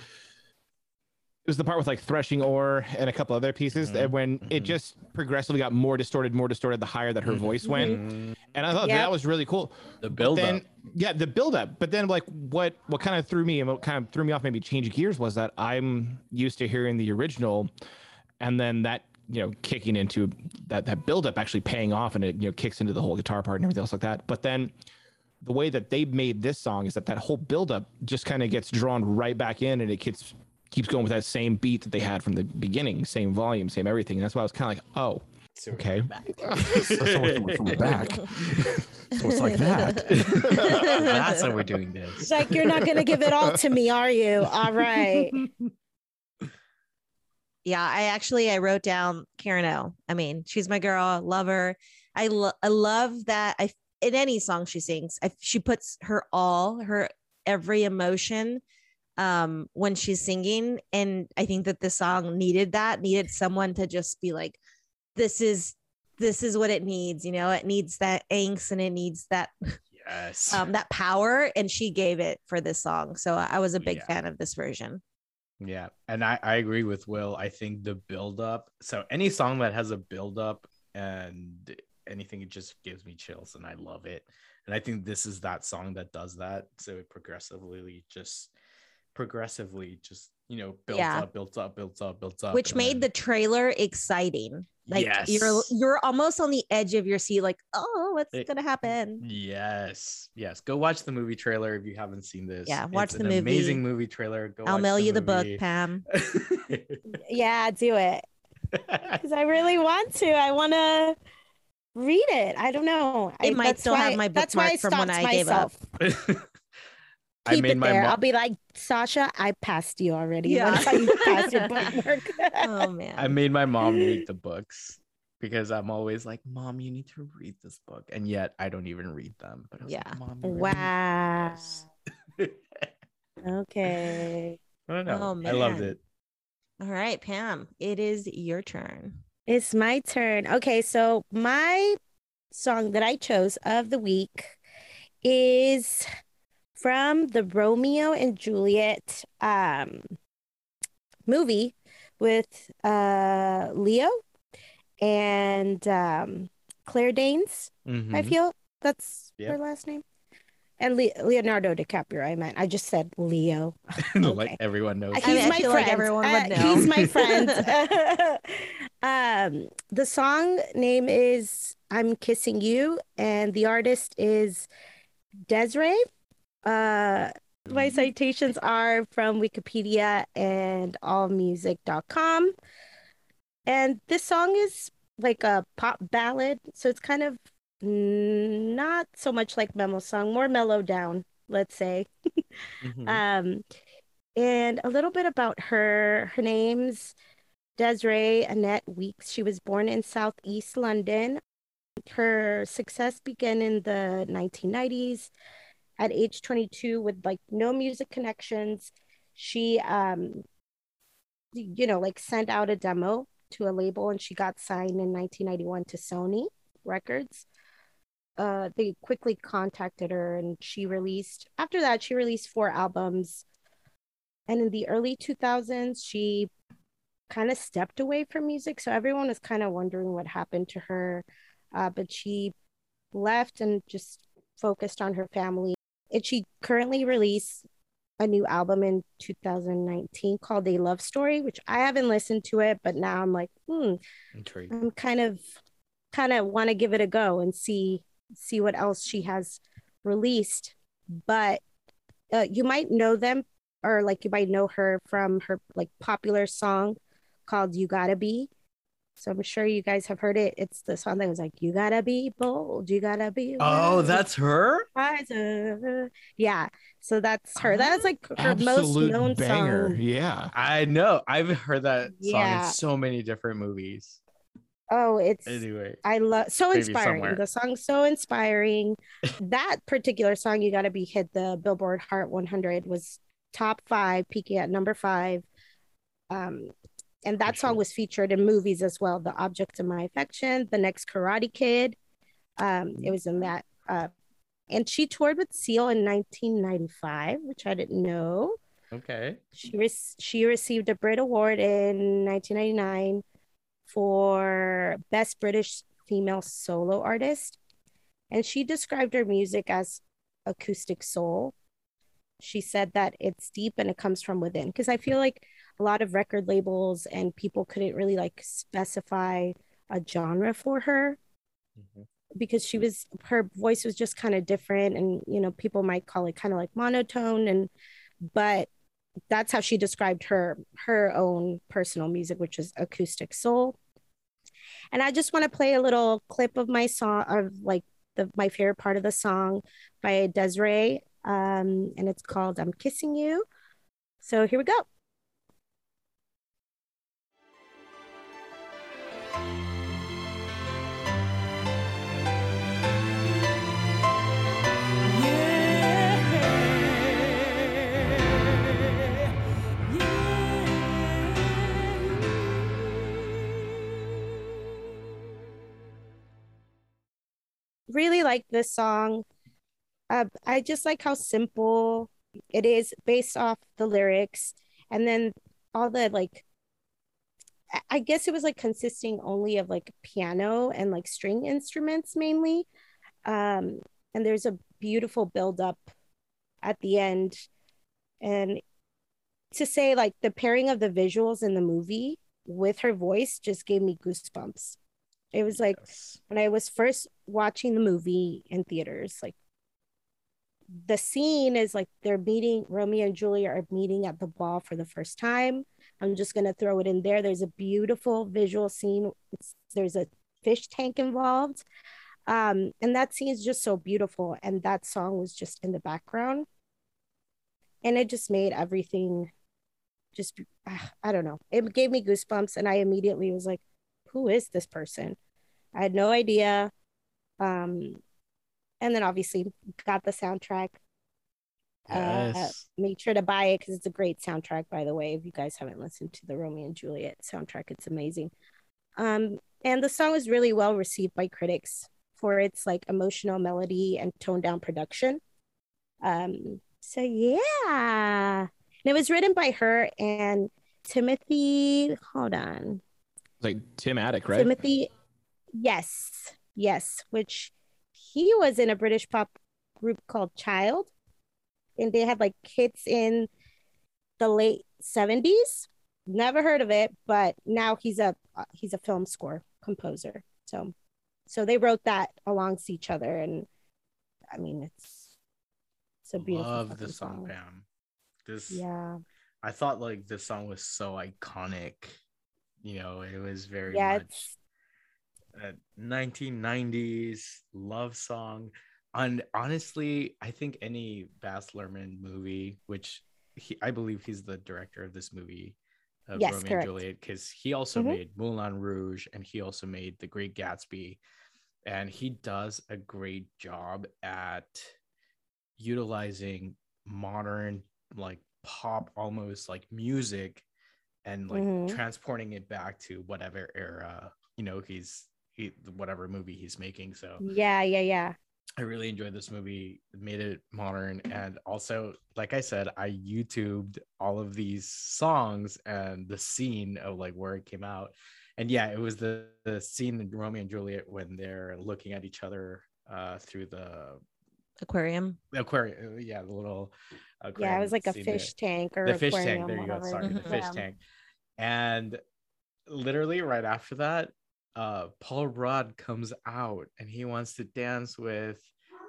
it was the part with like threshing ore and a couple other pieces Mhm, and when it mhm. just progressively got more distorted more distorted the higher that her Mhm. voice went Mm, and i thought Yep. that was really cool the build then, up. yeah the build up but then like what what kind of threw me and what kind of threw me off maybe change gears was that i'm used to hearing the original and then that you know kicking into that that build up actually paying off and it you know kicks into the whole guitar part and everything else like that but then the way that they made this song is that that whole build up just kind of gets drawn right back in and it keeps keeps going with that same beat that they had from the beginning same volume same everything and that's why i was kind of like oh okay so, so, we're- so back so it's like that That's how we're doing this. It's like you're not gonna give it all to me, are you? All right. Yeah, I actually I wrote down Karen O. I mean, she's my girl, love her. I lo- I love that I in any song she sings, I, she puts her all, her every emotion um when she's singing and I think that the song needed that, needed someone to just be like this is this is what it needs, you know, it needs that angst and it needs that Yes. um that power and she gave it for this song. So I was a big Yeah. fan of this version. Yeah, and I, I agree with Will. I think the build up. So any song that has a build up and anything, it just gives me chills, and I love it. And I think this is that song that does that. So it progressively just progressively just you know builds Yeah. up, builds up, builds up, builds up, which and made the trailer exciting. Like you're you're almost on the edge of your seat, like, oh, what's It- gonna happen? Yes, yes. Go watch the movie trailer if you haven't seen this. Yeah, watch It's the an movie. Amazing movie trailer. Go I'll watch mail you the book. Pam. Yeah, do it. Because I really want to. I want to read it. I don't know. I, It might that's still have why- my That's why I bookmark from when stopped I gave up. myself. I Keep made it my there. mom. I'll be like, Sasha, I passed you already. Yeah. Once I passed your bookmark. oh man. I made my mom read the books because I'm always like, Mom, you need to read this book. And yet I don't even read them. But I was Yeah. like, Mom, you wow. Okay. I don't know. Oh, I loved it. All right, Pam, it is your turn. It's my turn. Okay, so my song that I chose of the week is from the Romeo and Juliet um movie with uh Leo and um Claire Danes, I Mhm. feel that's Yep. her last name. And Le- Leonardo DiCaprio, I meant. I just said Leo. like everyone knows. He's I mean, I my feel friend. like everyone would Uh, know. He's my friend. um, the song name is "I'm Kissing You," and the artist is Des'ree. Uh, my citations are from Wikipedia and AllMusic.com. And this song is like a pop ballad, so it's kind of not so much like Memo song, more mellow down, let's say. Mhm. Um, and a little bit about her. Her name's Desiree Annette Weekes. She was born in Southeast London. Her success began in the 1990s. At age 22, with like no music connections, she, um, you know, like sent out a demo to a label, and she got signed in 1991 to Sony Records. Uh they quickly contacted her and she released after that she released four albums. And in the early 2000s she kind of stepped away from music. So everyone was kind of wondering what happened to her. Uh, but she left and just focused on her family and she currently released a new album in 2019 called a love story which i haven't listened to it but now i'm like hmm Intrigued. I'm kind of kind of want to give it a go and see see what else she has released. But uh, you might know them or like you might know her from her like popular song called You Gotta Be. So I'm sure you guys have heard it. It's the song that was like, You gotta be bold, you gotta be Oh, wild, that's her. Yeah. So that's her. That is like her most known banger. song. Yeah. I know. I've heard that song Yeah. in so many different movies. Oh, it's Anyway. I love so inspiring. somewhere. The song's so inspiring. that particular song, "You Gotta Be," hit the Billboard Hot 100, was top five, peaking at number five. Um, and that For song was featured in movies as well. "The Object of My Affection," "The Next Karate Kid." Um, it was in that Uh, and she toured with Seal in 1995, which I didn't know. Okay. She re- she received a Brit Award in 1999 for Best British Female Solo Artist, and she described her music as acoustic soul. She said that it's deep and it comes from within because I feel like a lot of record labels and people couldn't really like specify a genre for her Mhm. because she was her voice was just kind of different and you know people might call it kind of like monotone and but that's how she described her her own personal music which is acoustic soul. And i just want to play a little clip of my song of like the my favorite part of the song by des'ree um and it's called i'm kissing you. So here we go really like this song. Uh, I just like how simple it is based off the lyrics, and then all the like. I- guess it was like consisting only of like piano and like string instruments mainly, um, and there's a beautiful build up at the end, and to say like the pairing of the visuals in the movie with her voice just gave me goosebumps. It was like Yes. when I was first watching the movie in theaters, like the scene is like they're meeting, Romeo and Julia are meeting at the ball for the first time. I'm just gonna throw it in there. There's a beautiful visual scene. It's, there's a fish tank involved. Um, and that scene is just so beautiful. And that song was just in the background. And it just made everything just ah, I don't know. It gave me goosebumps, and I immediately was like, who is this person? I had no idea. Um, and then obviously got the soundtrack. Uh, Yes. make sure to buy it because it's a great soundtrack, by the way. If you guys haven't listened to the Romeo and Juliet soundtrack, it's amazing. Um, and the song was really well received by critics for its like emotional melody and toned down production. Um, so yeah, and it was written by her and Timothy. Hold on, Like Tim Atack, right? Timothy. Yes, yes, which he was in a British pop group called Child, and they had like hits in the late seventies. Never heard of it, but now he's a uh, he's a film score composer. So, so they wrote that alongst each other, and I mean it's it's a beautiful Love the song, Pam. This Yeah, I thought like this song was so iconic. You know, it was very yeah, much a 1990s love song. And honestly, I think any Baz Luhrmann movie, which he, I believe he's the director of this movie, of Yes, Romeo correct. and Juliet, because he also Mhm. made Moulin Rouge and he also made The Great Gatsby. And he does a great job at utilizing modern, like pop, almost like music and like Mhm. transporting it back to whatever era you know he's he, whatever movie he's making so yeah, yeah, yeah. i really enjoyed this movie it made it modern and also like i said i youtubed all of these songs and the scene of like where it came out and yeah it was the the scene in romeo and juliet when they're looking at each other uh through the Aquarium. The aquarium yeah the little Yeah, it was like a scene there fish tank or the fish tank aquarium, there you go sorry the fish Yeah. tank and literally right after that uh paul rudd comes out and he wants to dance with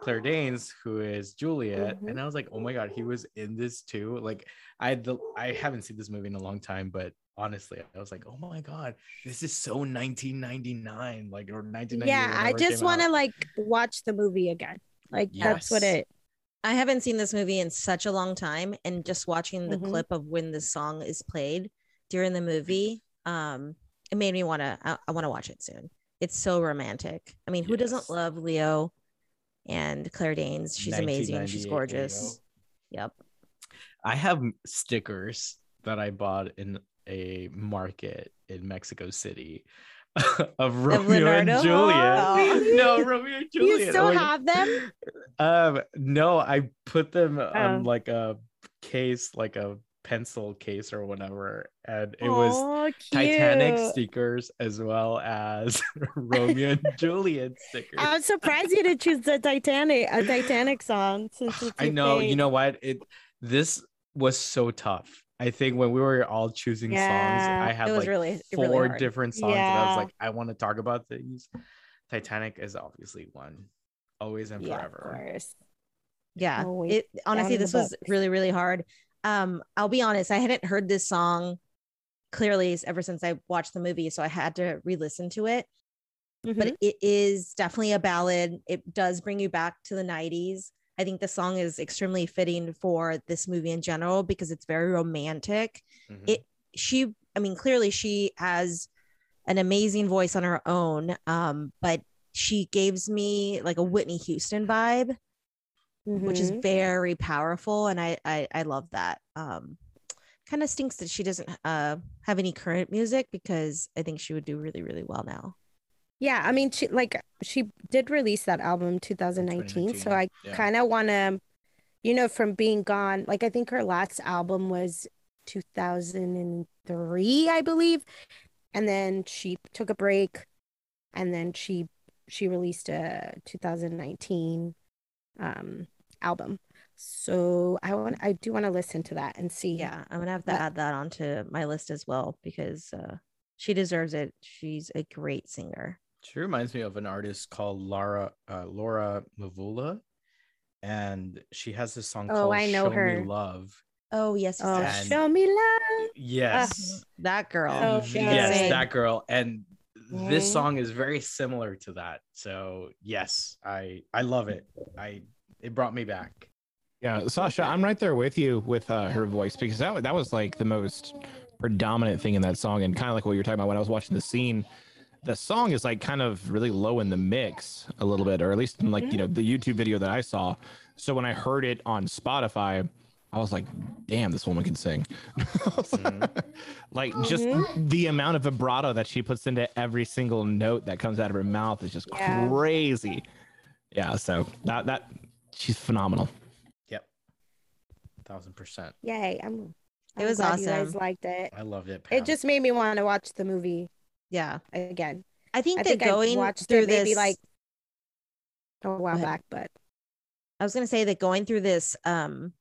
claire danes who is juliet Mhm. and i was like oh my god he was in this too like i the i haven't seen this movie in a long time but honestly i was like oh my god this is so 1999 like or 1998 Yeah, I just want to like watch the movie again. Like that's what it. I haven't seen this movie in such a long time, and just watching the Mhm. clip of when the song is played during the movie, um, it made me want to. I, I want to watch it soon. It's so romantic. I mean, who doesn't love Leo and Claire Danes? She's amazing. She's 1998 Leo. gorgeous. Yep. I have stickers that I bought in a market in Mexico City. of Romeo and? Juliet. Oh. no, Romeo and Juliet. You still Oh my have them? Um, no, I put them Oh. on like a case, like a pencil case or whatever, and it was Aw, Titanic stickers as well as Romeo and Juliet stickers. I'm surprised you didn't choose the Titanic, a Titanic song. I your know, you know what? It this was so tough. I think when we were all choosing songs, I had like really- really four hard. different songs, and I was like, I want to talk about things Titanic is obviously one, always and Yeah, of forever. course. yeah Always it honestly this was really really hard um i'll be honest i hadn't heard this song clearly ever since i watched the movie so i had to re-listen to it. Mhm. but it is definitely a ballad. It does bring you back to the 90s i think the song is extremely fitting for this movie in general because it's very romantic. Mhm. it she i mean clearly she has an amazing voice on her own um but she gives me like a whitney houston vibe which is Mhm. very powerful and i i, I love that um kind of stinks that she doesn't uh have any current music because i think she would do really really well now yeah. I mean, she like she did release that album in 2019, so I yeah. kind of want to, you know, from being gone. Like I think her last album was 2003, I believe, and then she took a break, and then she she released a 2019 um album. So I want I do want to listen to that and see. yeah i'm gonna have to That- add that onto my list as well because uh she deserves it she's a great singer She reminds me of an artist called Laura uh, Laura Mvula, and she has this song Oh, called I know "Show her. Me Love." oh yes, yes, Oh, yes. Show me love. Yes, that girl Oh, she yes, that girl, and this song is very similar to that. So yes, I I love it. I it brought me back. Yeah, Sasha, I'm right there with you with uh, her voice because that that was like the most predominant thing in that song, and kind of like what you were talking about when I was watching the scene. The song is like kind of really low in the mix a little bit, or at least in like you know the YouTube video that I saw. So when I heard it on Spotify, I was like, "Damn, this woman can sing!" like just the amount of vibrato that she puts into every single note that comes out of her mouth is just Yeah. crazy. Yeah, so that that she's phenomenal. Yep, thousand percent. Yay! I'm. It I'm was glad You guys liked it. I loved it. Pam. It just made me want to watch the movie yeah again. i think I that think I going watched through it maybe this like a while back, but I was gonna say that going through this um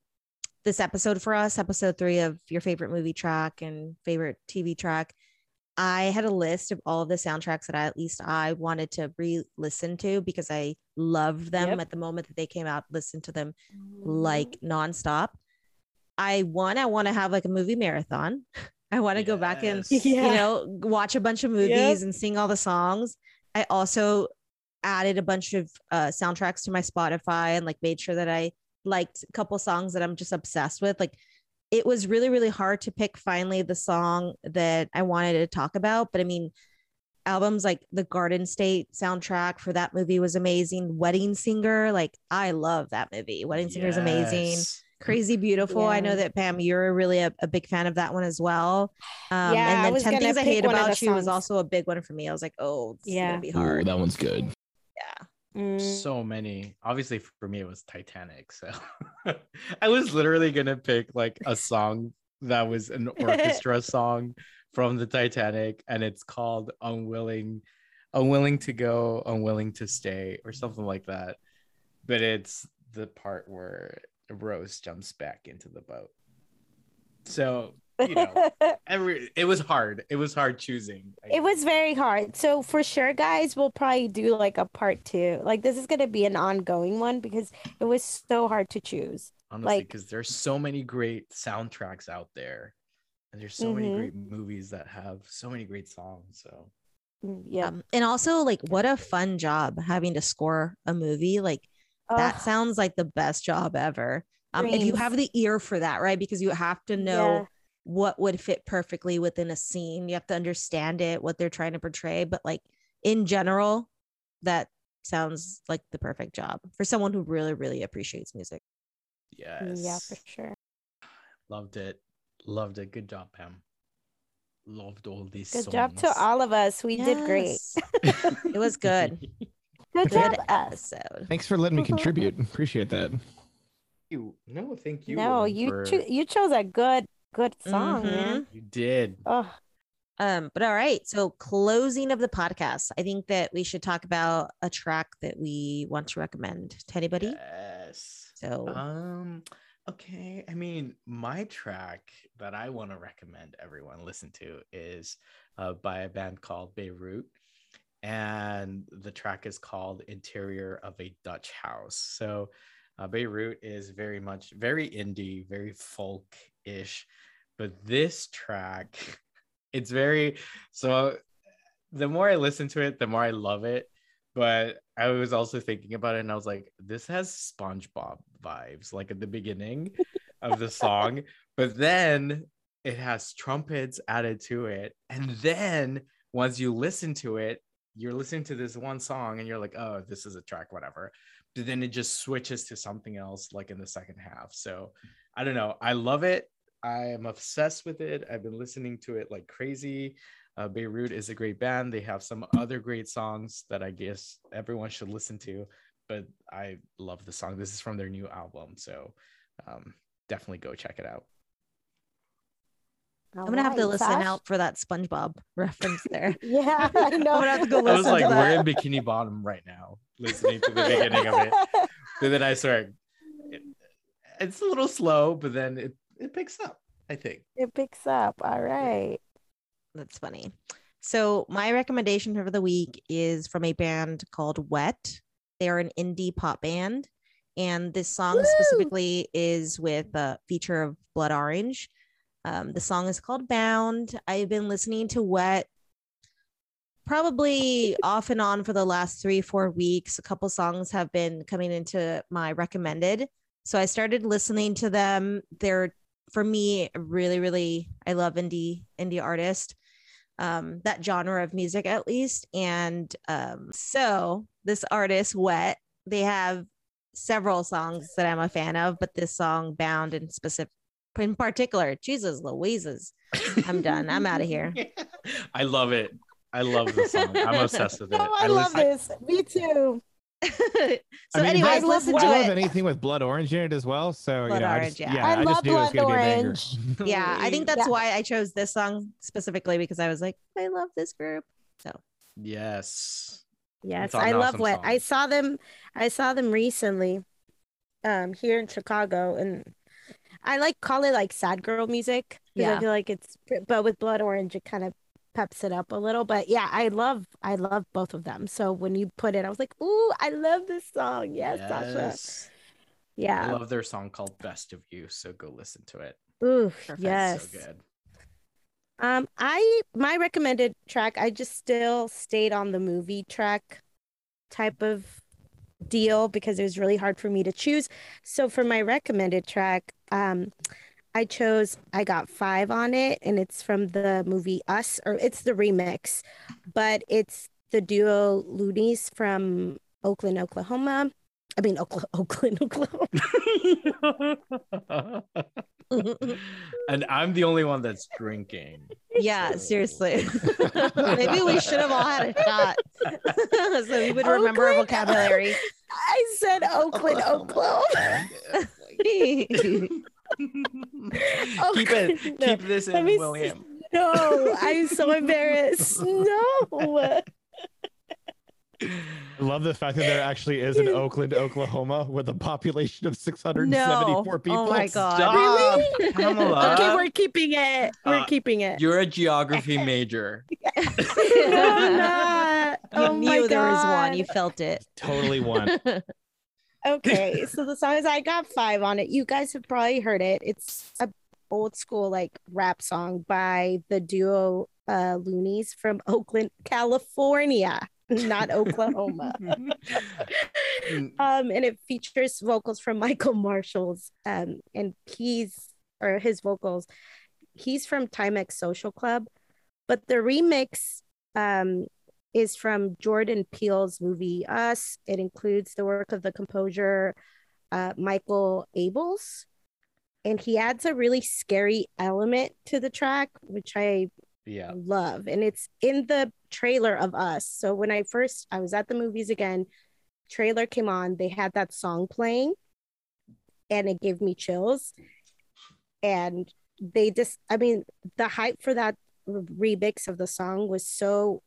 this episode for us, episode three of your favorite movie track and favorite TV track, I had a list of all of the soundtracks that I at least I wanted to re-listen to because I loved them Yep. at the moment that they came out, listened to them like nonstop. I one, I want to have like a movie marathon. I want to go back and Yeah. you know watch a bunch of movies and sing all the songs. I also added a bunch of uh, soundtracks to my Spotify and like made sure that I liked a couple songs that I'm just obsessed with. Like it was really really hard to pick finally the song that I wanted to talk about, but I mean albums like the Garden State soundtrack for that movie was amazing. Wedding Singer, like I love that movie. Wedding Singer is amazing. Crazy Beautiful. I know that Pam, you're really a, a big fan of that one as well. Um, Yeah, and then 10 Things I Hate About the You was also a big one for me. I was like, oh, this Yeah. gonna be Ooh, that one's good. yeah. Mm, so many. Obviously for me it was titanic so i was literally gonna pick like a song that was an orchestra song from the titanic and it's called unwilling unwilling to go unwilling to stay or something like that. But it's the part where rose jumps back into the boat so you know every it was hard it was hard choosing it was very hard. So for sure, guys, we'll probably do like a part two. Like this is gonna be an ongoing one because it was so hard to choose. honestly Like- because there's so many great soundtracks out there and there's so many Mhm. great movies that have so many great songs so Mm, Yeah. Um, and also, like, what a fun job having to score a movie. Like, that sounds like the best job ever. Um, if you have the ear for that, right? Because you have to know yeah. what would fit perfectly within a scene. You have to understand it, what they're trying to portray. But like in general, that sounds like the perfect job for someone who really, really appreciates music. yes Yeah, for sure. loved it loved it good job pam loved all these Good songs. job to all of us. We did great. It was good. Good Good job, episode. Thanks for letting me contribute. Appreciate that. You. No, thank you. no, Lauren, you for- cho- you chose a good good song, man. You did. Oh, Um, but all right. So closing of the podcast. I think that we should talk about a track that we want to recommend to anybody. Yes. So Um. Okay. I mean, my track that I want to recommend everyone listen to is uh, by a band called Beirut, and the track is called "Interior of a Dutch House." So, uh, Beirut is very much very indie, very folk-ish, but this track, it's very so. The more I listen to it, the more I love it but I was also thinking about it and I was like, this has SpongeBob vibes, like at the beginning of the song, but then it has trumpets added to it. And then once you listen to it, you're listening to this one song and you're like, oh, this is a track, whatever. Then it just switches to something else, like in the second half. So I don't know. I love it. I am obsessed with it. I've been listening to it like crazy. Uh, Beirut is a great band. They have some other great songs that I guess everyone should listen to. But I love the song. This is from their new album, so um, definitely go check it out. I'm gonna have to listen Sash? out for that SpongeBob reference there. Yeah, I know. I'm gonna have to go I was like, we're in Bikini Bottom right now, listening to the beginning of it. But then I swear, it, it's a little slow, but then it, it picks up. I think. It picks up. All right. That's funny. So my recommendation for the week is from a band called Wet. They're an indie pop band, and this song Woo! specifically is with a feature of Blood Orange. Um, the song is called Bound. I've been listening to Wet probably off and on for the last three, four weeks. A couple songs have been coming into my recommended. So I started listening to them. They're for me really, really I love indie indie artist um that genre of music at least and um so this artist wet they have several songs that i'm a fan of but this song bound in specific in particular jesus louises I'm done. I'm outta here. I love it. I love the song. I'm obsessed with it. Oh, I, love listen- this. Me too. so I mean, anyways I listen love to I it anything with blood orange in it as well. So Blood you know, I just, yeah. yeah, I I, love just knew it was blood be a orange. yeah i think that's Yeah. why i chose this song specifically because i was like i love this group so Yes. Yes, It's an I love awesome what I saw them. I saw them recently, um, here in Chicago, and I like call it like sad girl music because Yeah. I feel like it's. But with Blood Orange, it kind of peps it up a little. But yeah, I love I love both of them. So when you put it, I was like, ooh, I love this song. Yes, Sasha. Yes. I love their song called Best of You. So go listen to it. Ooh, Perfect. yes. So good. Um, I my recommended track, I just still stayed on the movie track type of deal because it was really hard for me to choose. So for my recommended track, um, I chose I got five on it, and it's from the movie Us, or it's the remix, but it's the duo Luniz from Oakland, Oklahoma. I mean Oakla- Oakland, Oklahoma. and I'm the only one that's drinking. yeah So- seriously maybe we should have all had a shot so we would remember our vocabulary I said Oakland, Oklahoma. keep it. Oakland, no. Keep this in, me William. No, I'm so embarrassed. No. I love the fact that there actually is an Oakland, Oklahoma, with a population of 674 no people. oh my god Stop, Really? Pamela. Okay, we're keeping it. We're Uh, keeping it. You're a geography major. No, I'm not. you Oh my knew there was one you felt it Totally one. Okay, so the song is I got five on it. You guys have probably heard it. It's a old school like rap song by the duo uh Luniz from Oakland, California, not Oklahoma. um and it features vocals from Michael Marshall's um and he's or his vocals. He's from Timex Social Club but the remix um is from Jordan Peele's movie Us. It includes the work of the composer uh Michael Abels. And he adds a really scary element to the track which I Yeah. love and it's in the trailer of us. So when i first i was at the movies again trailer came on they had that song playing and it gave me chills. And they just i mean the hype for that remix of the song was so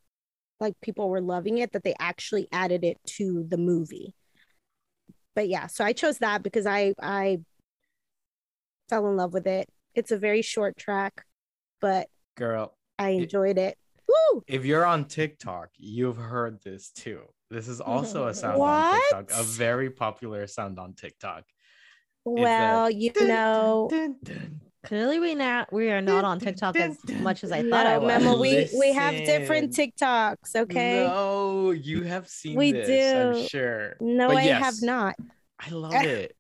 like people were loving it that they actually added it to the movie. But yeah so i chose that because i i fell in love with it. It's a very short track but Girl, I enjoyed it. Woo! if you're on TikTok, you've heard this too. This is also a sound What? on TikTok, a very popular sound on TikTok. Well, you know, Dun, dun. Clearly, we not we are not on TikTok as much as I thought no, I was. Memo, we we have different TikToks. Okay. No, No, you have seen We this, do. I'm sure. But I yes, have not. I love it.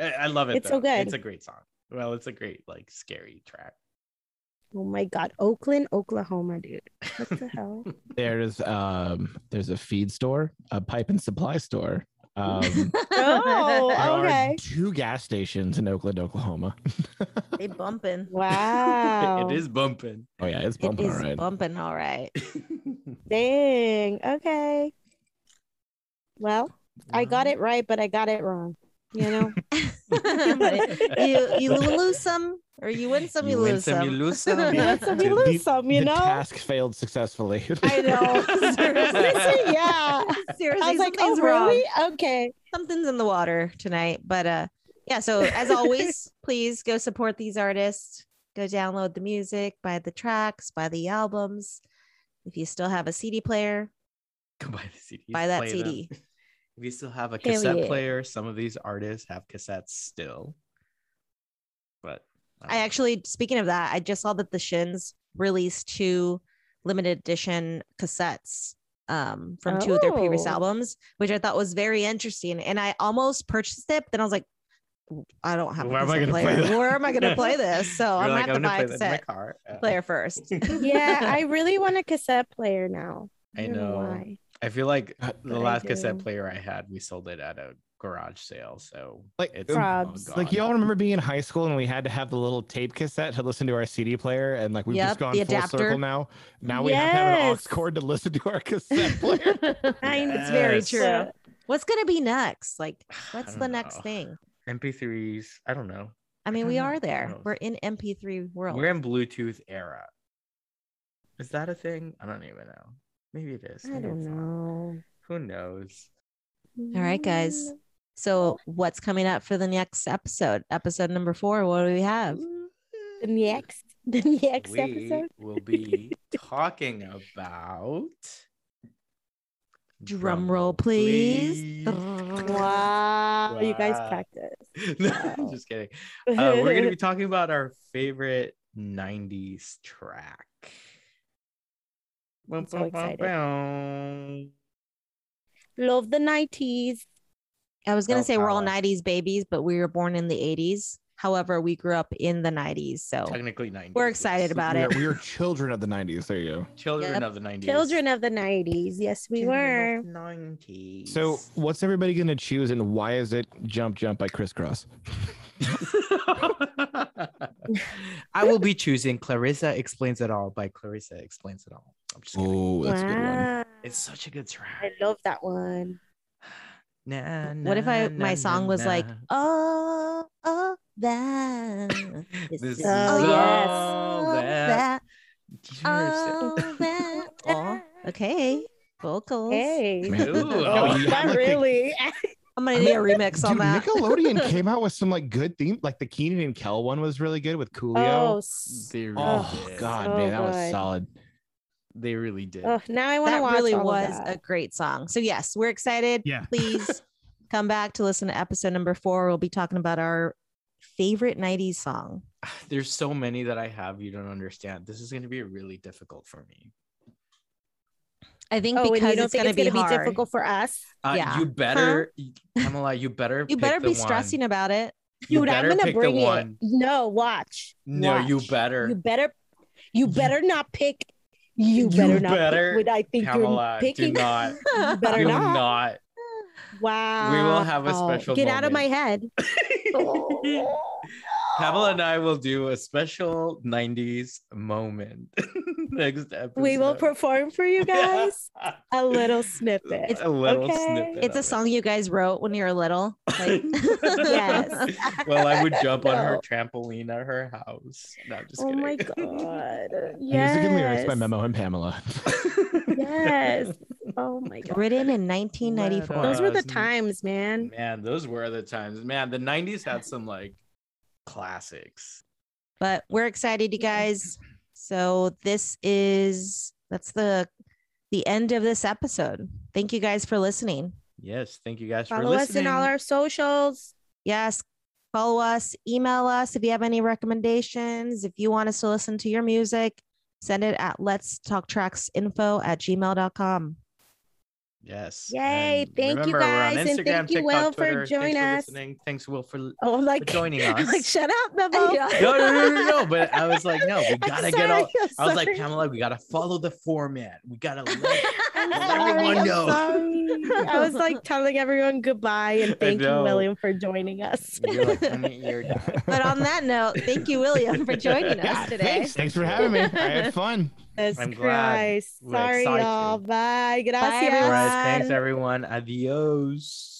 I I love it. It's so good. It's a great song. Well, it's a great, like, scary track. Oh my God, Oakland, Oklahoma, dude. What the hell? There's um there's a feed store, a pipe and supply store. Um, Oh, there are okay. two gas stations in Oakland, Oklahoma. they bumping. Wow. it is bumping. oh yeah, it's bumping is all right. bumping. All right. Dang. Okay. Well, I got it right, but I got it wrong. You know. you you lose some or you win some, you, You win lose some, some. you lose some. You win some, you The- lose some. You the know. task failed successfully. I know. Seriously, yeah. Seriously, I was like, oh wrong. really? Okay. Something's in the water tonight. But uh yeah, so as always, please go support these artists. Go download the music, buy the tracks, buy the albums. If you still have a CD player, Go buy the CD. buy that play them. CD. If you still have a cassette yeah. player, some of these artists have cassettes still. But I actually, speaking of that, I just saw that the Shins released two limited edition cassettes um, from two of their previous Oh. albums, which I thought was very interesting. And I almost purchased it, but then I was like, I don't have a Where am I cassette gonna play player. that? Where am I going to play this? So You're I'm like, going to have to buy a play that in my cassette car. Player first. Yeah, I really want a cassette player now. I don't know. why. I feel like God, the last cassette player I had, we sold it at a garage sale. So Like, it's um, Probs. Like y'all remember being in high school and we had to have the little tape cassette to listen to our CD player, and like we've Yep, just gone full adapter. circle now. Now we have to have an aux Yes. cord to listen to our cassette player. it's very true. What's going to be next? Like, what's don't the next thing? MP3s. I don't know. I mean, don't we know. are there. We're in MP3 world. We're in Bluetooth era. Is that a thing? I don't even know. Maybe it is. I don't it's not. know. Who knows? All right, guys. So, what's coming up for the next episode? Episode number four. What do we have? The next, the next we episode. will be talking about Drum roll, please. Wow, you guys practice. no, Wow. just kidding. Uh, we're going to be talking about our favorite 90s track. I'm so excited. Love the nineties. I was gonna Oh, say we're all '90s babies, but we were born in the '80s. However, we grew up in the '90s, so Technically 90s. we're excited about we, it. we are children of the 90s. There you go. Children Yep. of the 90s. Children of the nineties. Yes, we were. 90s. So, what's everybody going to choose, and why is it Jump Jump by Kris Kross? I will be choosing Clarissa Explains It All by Clarissa Explains It All. I'm just kidding. Oh, that's a good one. It's such a good track. I love that one. Na, what if I na, my na, song was like, na. oh, oh, that, This is is Oh, yes. all that. that, Yes. oh, that. Oh, okay, vocals. Hey. Ooh, Oh, you not have, like, the- really. I'm gonna need a remix on Dude, that. Nickelodeon came out with some like good theme, like the Kenan and Kel one was really good with oh, Coolio. s- They really Oh, did. God, So man, that was good. solid. They really did. oh, now I want to that watch really all of was that. a great song. So yes, we're excited. Yeah. Please come back to listen to episode number four. We'll be talking about our favorite '90s song. There's so many that I have you don't understand. This is going to be really difficult for me. I think Oh, because you don't it's think gonna it's be going to be difficult for us? Uh, Yeah. You better, Pamela, you better You pick better the be stressing one. about it. You Dude, I'm gonna pick the bring it. one. No, watch. No, you better. You better. You better not pick. You better not better, pick what I think Pamela, you're do picking. not. you better Do not. not. Wow. We will have a special Get out of my head. Pamela and I will do a special 90s moment next episode. We will perform for you guys a little snippet. a little okay. snippet. It's a of it. song you guys wrote when you were little. Like, Yes. well, I would jump on her trampoline at her house. No, I'm just Oh kidding. my god. Yes. Music and lyrics by Memo and Pamela. Yes. Oh my god. written in 1994. Those were the times, man. Man, those were the times. Man, the 90s had some like classics. but we're excited you guys so this is that's the the end of this episode thank you guys for listening Yes, thank you guys for listening. Follow us in all our socials. yes follow us email us if you have any recommendations if you want us to listen to your music send it at let's talk tracks info at gmail.com Yes. Yay, and thank you remember, we're on guys, and thank you, Will, for joining us. for listening. Thanks, Will, for Oh, I'm like joining I'm like shut up, Memo. Yeah. no, no, no, no, no. But I was like, no, we gotta get all. I'm I was like, sorry. Pamela, we gotta follow the format. We gotta let Let sorry, everyone know. I was like telling everyone goodbye and thank you. William, for joining us. You're like, "Honey, you're done." but on that note thank you william for joining us Yeah, today Thanks. Thanks for having me. I had fun. Jesus I'm glad. Christ. We're Sorry, y'all. Bye. Gracias. everyone. Thanks everyone. Adios.